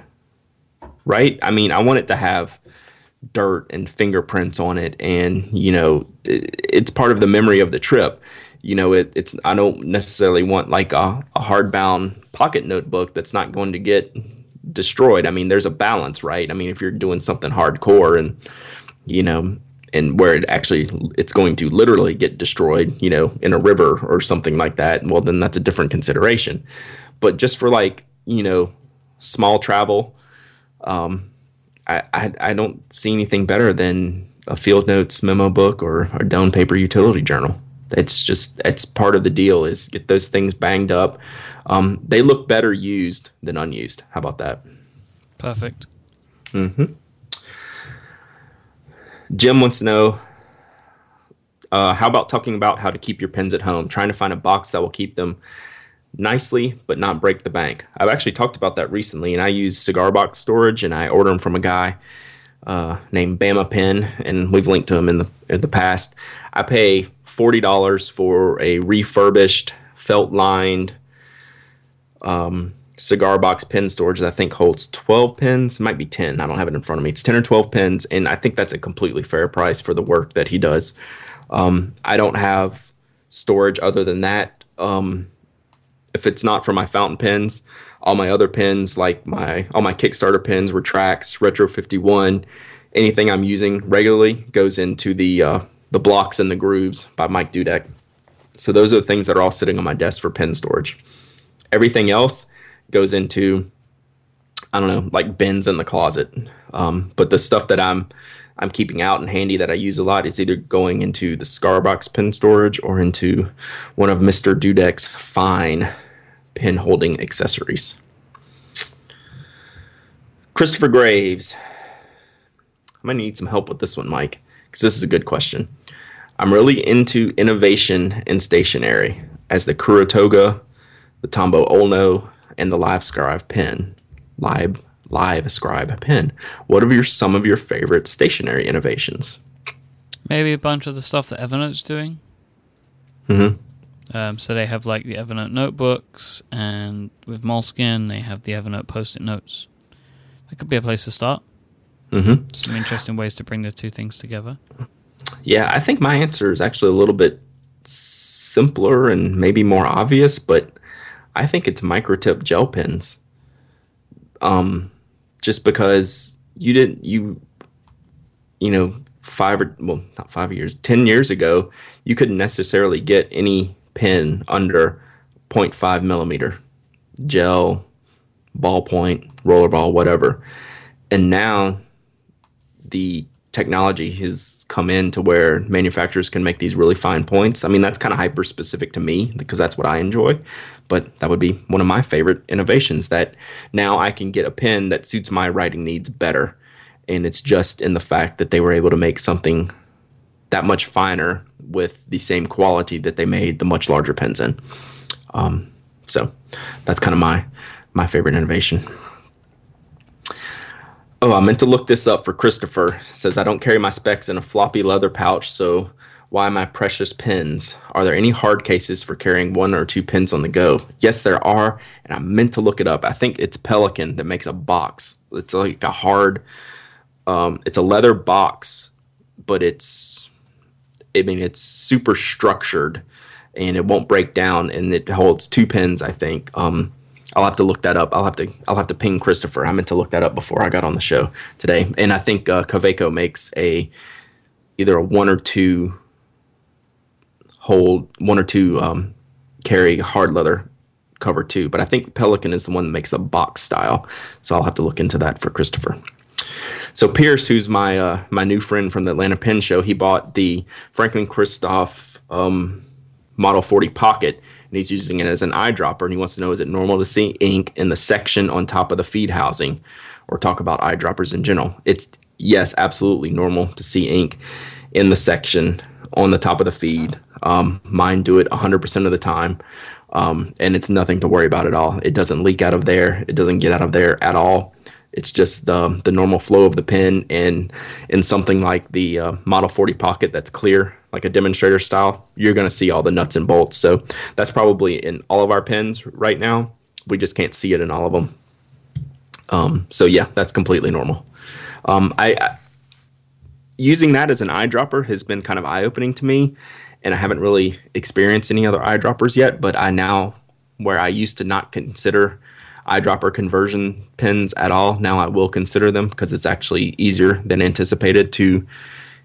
right? I mean, I want it to have dirt and fingerprints on it, and you know, it, it's part of the memory of the trip. You know, it, it's I don't necessarily want like a, a hardbound pocket notebook that's not going to get destroyed. I mean, there's a balance, right? I mean, if you're doing something hardcore and you know, and where it actually it's going to literally get destroyed, you know, in a river or something like that, well, then that's a different consideration. But just for like you know, small travel, um, I, I, I don't see anything better than a field notes memo book or a Doane paper utility journal. it's just it's part of the deal is get those things banged up. Um, they look better used than unused. How about that? Perfect. Mm-hmm. Jim wants to know uh, how about talking about how to keep your pens at home? Trying to find a box that will keep them nicely but not break the bank. I've actually talked about that recently, and I use cigar box storage, and I order them from a guy uh, named Bama Pen, and we've linked to him in the in the past. I pay forty dollars for a refurbished, felt lined um, cigar box pen storage that I think holds 12 pens. It might be 10. I don't have it in front of me. It's 10 or 12 pens, and I think that's a completely fair price for the work that he does. Um, I don't have storage other than that. Um, if it's not for my fountain pens, all my other pens, like my all my Kickstarter pens, Retracts, Retro 51, anything I'm using regularly goes into the uh, the blocks and the grooves by Mike Dudek. So those are the things that are all sitting on my desk for pen storage. Everything else goes into I don't know, like bins in the closet. Um, but the stuff that I'm I'm keeping out and handy that I use a lot is either going into the Scarbox pen storage or into one of Mr. Dudek's fine pen holding accessories. Christopher Graves. I'm gonna need some help with this one, Myke, because this is a good question. I'm really into innovation in stationery, as the Kuru Toga, the Tombow Olno, and the Livescribe pen. Live Livescribe pen. What are your some of your favorite stationery innovations? Maybe a bunch of the stuff that Evernote's doing. Mm-hmm. Um, so they have like the Evernote notebooks, and with Moleskine, they have the Evernote post-it notes. That could be a place to start. Mm-hmm. Some interesting ways to bring the two things together. Yeah, I think my answer is actually a little bit simpler and maybe more obvious, but I think it's microtip gel pens. Um, just because you didn't you you know five or well not five years ten years ago you couldn't necessarily get any pen under 0.5 millimeter gel ballpoint rollerball whatever and now the technology has come in to where manufacturers can make these really fine points. I mean, that's kind of hyper specific to me because that's what I enjoy. But that would be one of my favorite innovations that now I can get a pen that suits my writing needs better. And it's just in the fact that they were able to make something that much finer with the same quality that they made the much larger pens in. Um, so that's kind of my my favorite innovation. Oh, I meant to look this up for Christopher. It says I don't carry my specs in a floppy leather pouch, so why my precious pens? Are there any hard cases for carrying one or two pens on the go? Yes, there are, and I meant to look it up. I think it's Pelican that makes a box. It's like a hard, um, it's a leather box, but it's, I mean, it's super structured, and it won't break down, and it holds two pens. I think. Um, I'll have to look that up. I'll have to I'll have to ping Christopher. I meant to look that up before I got on the show today. And I think uh, makes a either a one or two hold one or two um, carry hard leather cover too. But I think Pelican is the one that makes the box style. So I'll have to look into that for Christopher. So Pierce, who's my uh, my new friend from the Atlanta Pen Show, he bought the Franklin Christoph um, Model 40 Pocket and he's using it as an eyedropper. And he wants to know is it normal to see ink in the section on top of the feed housing, or talk about eyedroppers in general? It's yes, absolutely normal to see ink in the section on the top of the feed. Um, mine do it 100% of the time. Um, and it's nothing to worry about at all. It doesn't leak out of there. It doesn't get out of there at all. It's just the the normal flow of the pen, and in something like the uh, Model 40 Pocket that's clear, like a demonstrator style, you're going to see all the nuts and bolts. So that's probably in all of our pens right now. We just can't see it in all of them. Um, so yeah, that's completely normal. Um, I, I using that as an eyedropper has been kind of eye opening to me, and I haven't really experienced any other eyedroppers yet. But I now, where I used to not consider eyedropper conversion pens at all, now I will consider them because it's actually easier than anticipated to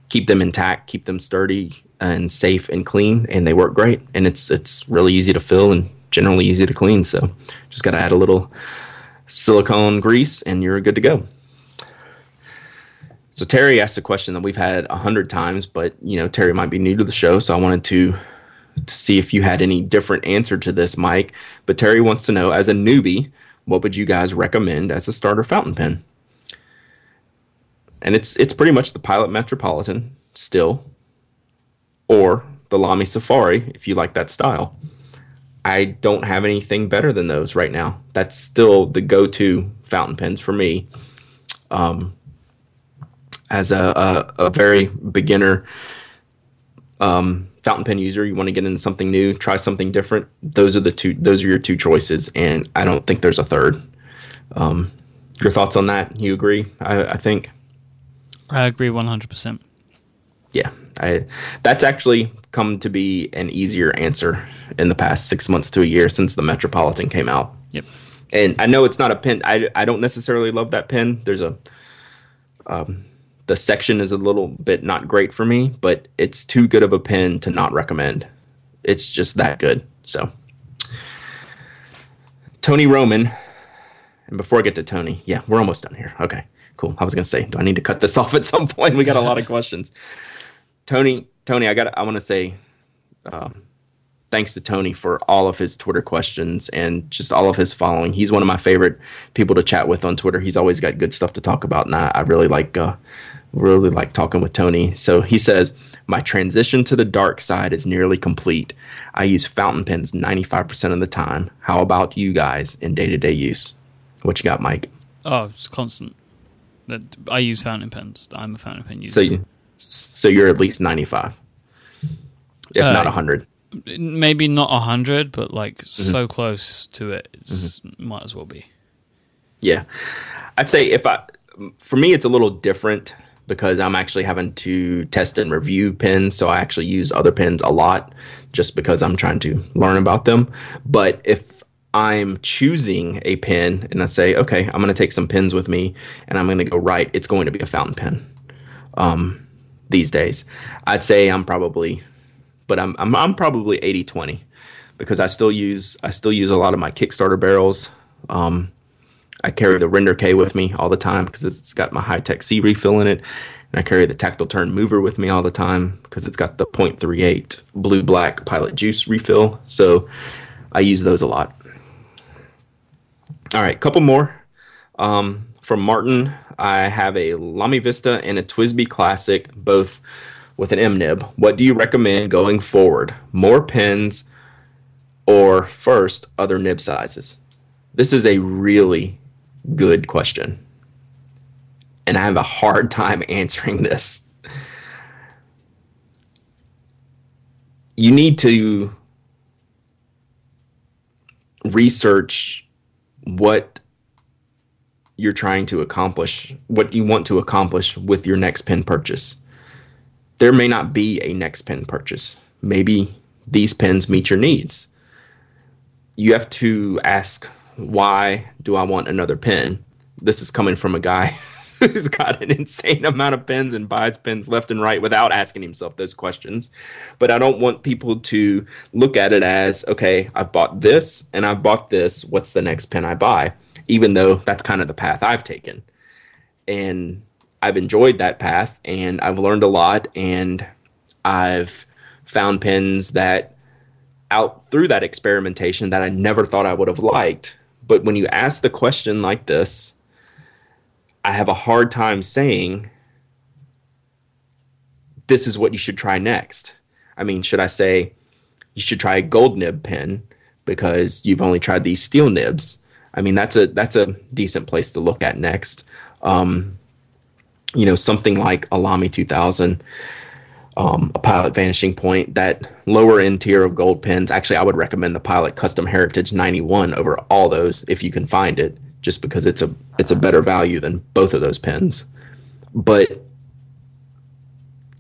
keep them intact, keep them sturdy and safe and clean, and they work great. And it's it's really easy to fill and generally easy to clean. So just got to add a little silicone grease, and you're good to go. So Terry asked a question that we've had a hundred times, but you know Terry might be new to the show, so I wanted to to see if you had any different answer to this, Myke. But Terry wants to know, as a newbie, what would you guys recommend as a starter fountain pen? And it's it's pretty much the Pilot Metropolitan still, or the Lamy Safari if you like that style. I don't have anything better than those right now. That's still the go-to fountain pens for me. Um, as a, a, a very beginner um, fountain pen user, you want to get into something new, try something different. Those are the two. Those are your two choices, and I don't think there's a third. Um, your thoughts on that? You agree? I, I think. I agree one hundred percent. Yeah, I, that's actually come to be an easier answer in the past six months to a year since the Metropolitan came out. Yep. And I know it's not a pen. I, I don't necessarily love that pen. There's a um, the section is a little bit not great for me, but it's too good of a pen to not recommend. It's just that good. So Tony Roman, and before I get to Tony, yeah, we're almost done here. Okay, cool. I was gonna say, do I need to cut this [laughs] off at some point? We got a lot of [laughs] questions. Tony, Tony, I got. I want to say, um, thanks to Tony for all of his Twitter questions and just all of his following. He's one of my favorite people to chat with on Twitter. He's always got good stuff to talk about, and I, I really like uh, really like talking with Tony. So he says, "My transition to the dark side is nearly complete. I use fountain pens 95% of the time. How about you guys in day to day use? What you got, Myke?" Oh, it's constant. I use fountain pens. I'm a fountain pen user. So you, so you're at least 95, if uh, not 100 maybe not a hundred, but like mm-hmm. so close to it, mm-hmm. might as well be. Yeah, I'd say if I, for me, it's a little different because I'm actually having to test and review pens, so I actually use other pens a lot just because I'm trying to learn about them. But if I'm choosing a pen and I say, okay, I'm going to take some pens with me and I'm going to go write, it's going to be a fountain pen. Um, these days, I'd say I'm probably but I'm I'm, I'm probably 80 20 because I still use I still use a lot of my Kickstarter barrels. Um, I carry the Render K with me all the time because it's got my Hi-Tec-C refill in it, and I carry the Tactile Turn Mover with me all the time because it's got the .38 Blue Black Pilot Juice refill. So I use those a lot. All right, couple more. Um, from Martin, I have a Lamy Vista and a TWSBI Classic, both with an M nib, what do you recommend going forward? More pins or first other nib sizes? This is a really good question. And I have a hard time [laughs] answering this. You need to research what you're trying to accomplish, what you want to accomplish with your next pen purchase there may not be a next pen purchase. Maybe these pens meet your needs. You have to ask, why do I want another pen? This is coming from a guy [laughs] who's got an insane amount of pens and buys pens left and right without asking himself those questions. But I don't want people to look at it as, okay, I've bought this and I've bought this. What's the next pen I buy? Even though that's kind of the path I've taken. And I've enjoyed that path and I've learned a lot and I've found pens that out through that experimentation that I never thought I would have liked. But when you ask the question like this, I have a hard time saying this is what you should try next. I mean, should I say you should try a gold nib pen because you've only tried these steel nibs? I mean, that's a that's a decent place to look at next. Um, you know, something like a Lamy 2000, um, a Pilot Vanishing Point, that lower end tier of gold pens. Actually, I would recommend the Pilot Custom Heritage 91 over all those if you can find it, just because it's a it's a better value than both of those pens. But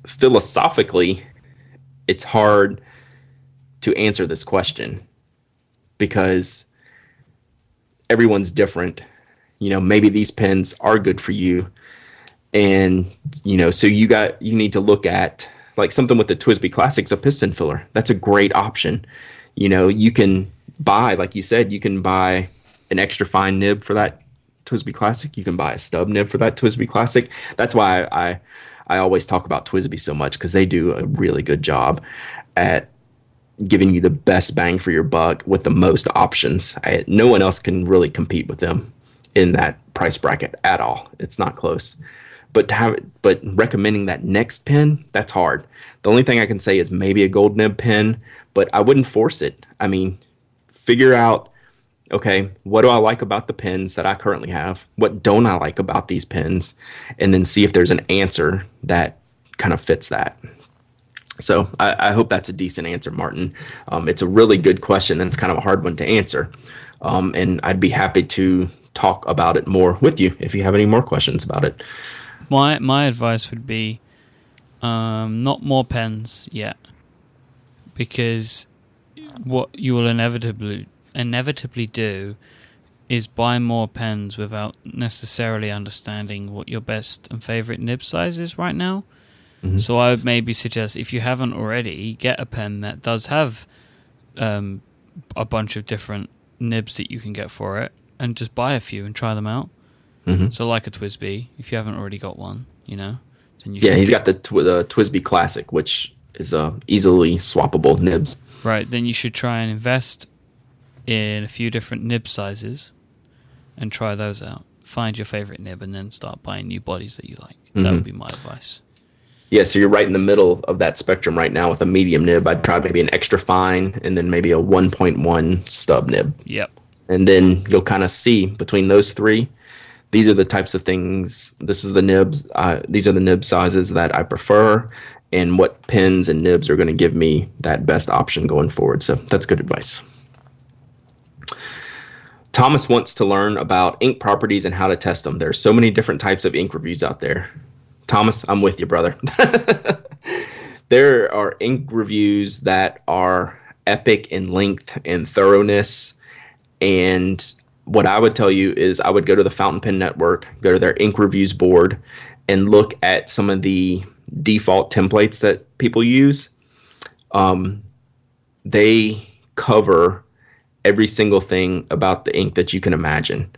philosophically, it's hard to answer this question because everyone's different. You know, maybe these pens are good for you and you know so you got you need to look at like something with the TWSBI Classics a piston filler. That's a great option. You know, you can buy like you said, you can buy an extra fine nib for that TWSBI Classic. You can buy a stub nib for that TWSBI Classic. That's why I I, always talk about TWSBI so much because they do a really good job at giving you the best bang for your buck with the most options. I, no one else can really compete with them in that price bracket at all. It's not close. But to have but recommending that next pen, that's hard. The only thing I can say is maybe a gold nib pen, but I wouldn't force it. I mean, figure out okay, what do I like about the pins that I currently have? What don't I like about these pins? And then see if there's an answer that kind of fits that. So I, I hope that's a decent answer, Martin. Um, it's a really good question, and it's kind of a hard one to answer. Um, and I'd be happy to talk about it more with you if you have any more questions about it. My my advice would be um, not more pens yet, because what you will inevitably inevitably do is buy more pens without necessarily understanding what your best and favorite nib size is right now. Mm-hmm. So I would maybe suggest if you haven't already, get a pen that does have um, a bunch of different nibs that you can get for it, and just buy a few and try them out. Mm-hmm. So like a TWSBI, if you haven't already got one, you know. Then you yeah, he's got the tw- the TWSBI Classic, which is uh, easily swappable nibs. Right. Then you should try and invest in a few different nib sizes and try those out. Find your favorite nib and then start buying new bodies that you like. Mm-hmm. That would be my advice. Yeah, so you're right in the middle of that spectrum right now with a medium nib. I'd try maybe an extra fine and then maybe a 1.1 stub nib. Yep. And then you'll kind of see between those three, these are the types of things. This is the nibs. Uh, these are the nib sizes that I prefer, and what pins and nibs are going to give me that best option going forward. So that's good advice. Thomas wants to learn about ink properties and how to test them. There's so many different types of ink reviews out there. Thomas, I'm with you, brother. [laughs] there are ink reviews that are epic in length and thoroughness. And what I would tell you is I would go to the Fountain Pen Network, go to their ink reviews board, and look at some of the default templates that people use. Um, they cover every single thing about the ink that you can imagine.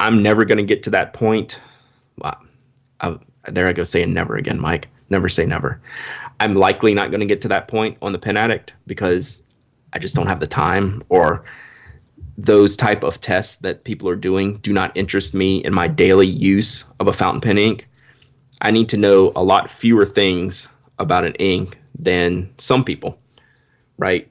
I'm never going to get to that point. I, there I go saying never again, Myke. Never say never. I'm likely not going to get to that point on the Pen Addict because I just don't have the time or those type of tests that people are doing do not interest me in my daily use of a fountain pen ink. I need to know a lot fewer things about an ink than some people, right?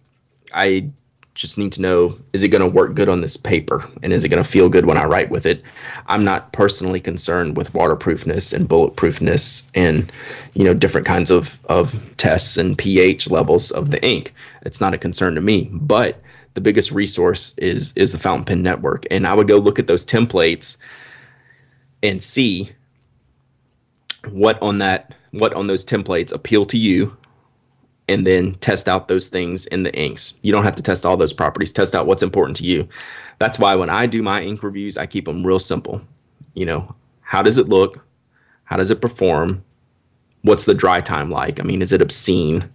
I just need to know is it going to work good on this paper and is it going to feel good when I write with it? I'm not personally concerned with waterproofness and bulletproofness and you know different kinds of of tests and pH levels of the ink. It's not a concern to me, but the biggest resource is is the fountain pen network and I would go look at those templates and see what on that what on those templates appeal to you and then test out those things in the inks. You don't have to test all those properties. Test out what's important to you. That's why when I do my ink reviews, I keep them real simple. You know, how does it look? How does it perform? What's the dry time like? I mean, is it obscene?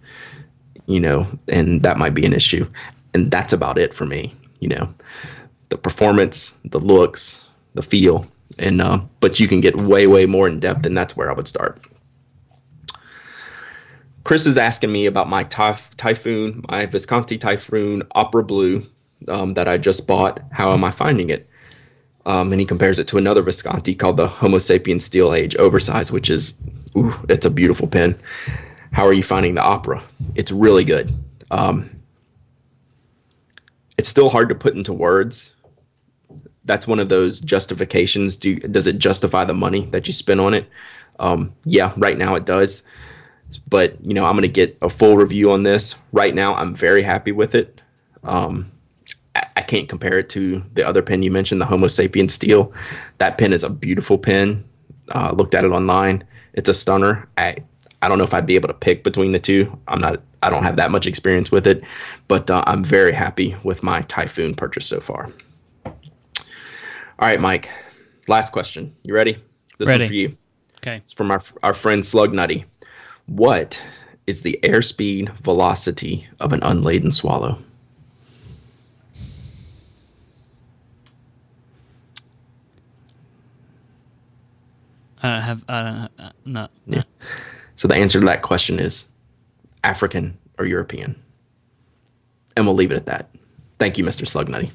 You know, and that might be an issue. And that's about it for me. You know, the performance, the looks, the feel, and uh, but you can get way, way more in depth, and that's where I would start. Chris is asking me about my typh- Typhoon, my Visconti Typhoon Opera Blue um, that I just bought. How am I finding it? Um, and he compares it to another Visconti called the Homo sapien Steel Age Oversize, which is, ooh, it's a beautiful pen. How are you finding the Opera? It's really good. Um, it's still hard to put into words. That's one of those justifications. Do does it justify the money that you spend on it? Um, yeah, right now it does but you know, I'm going to get a full review on this. Right now, I'm very happy with it. Um, I, I can't compare it to the other pen you mentioned, the Homo sapien steel. That pen is a beautiful pen. Uh, looked at it online. It's a stunner. I I don't know if I'd be able to pick between the two. I'm not. I don't have that much experience with it, but uh, I'm very happy with my Typhoon purchase so far. All right, Myke. Last question. You ready? This ready. for you. Okay. It's from our our friend Slug Nutty. What is the airspeed velocity of an unladen swallow? I don't have. I don't. Uh, no. Yeah. So the answer to that question is African or European. and we'll leave it at that. Thank you, Mr. Slugnutty.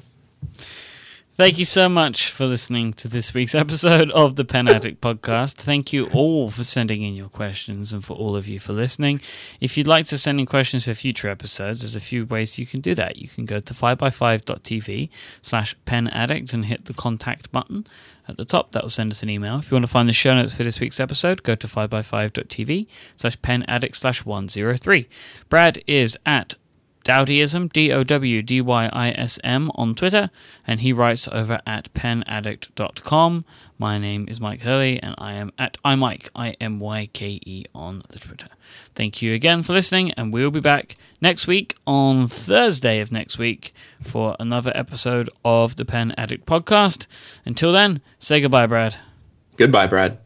Thank you so much for listening to this week's episode of the Pen Addict podcast. Thank you all for sending in your questions and for all of you for listening. If you'd like to send in questions for future episodes, there's a few ways you can do that. You can go to 5by5.tv slash pen addict and hit the contact button at the top. That will send us an email. If you want to find the show notes for this week's episode, go to 5by5.tv slash pen addict slash 103. Brad is at Dowdyism, D O W D Y I S M, on Twitter, and he writes over at penaddict.com. My name is Myke Hurley, and I am at iMyke, I M Y K E, on the Twitter. Thank you again for listening, and we'll be back next week on Thursday of next week for another episode of the Pen Addict podcast. Until then, say goodbye, Brad. Goodbye, Brad.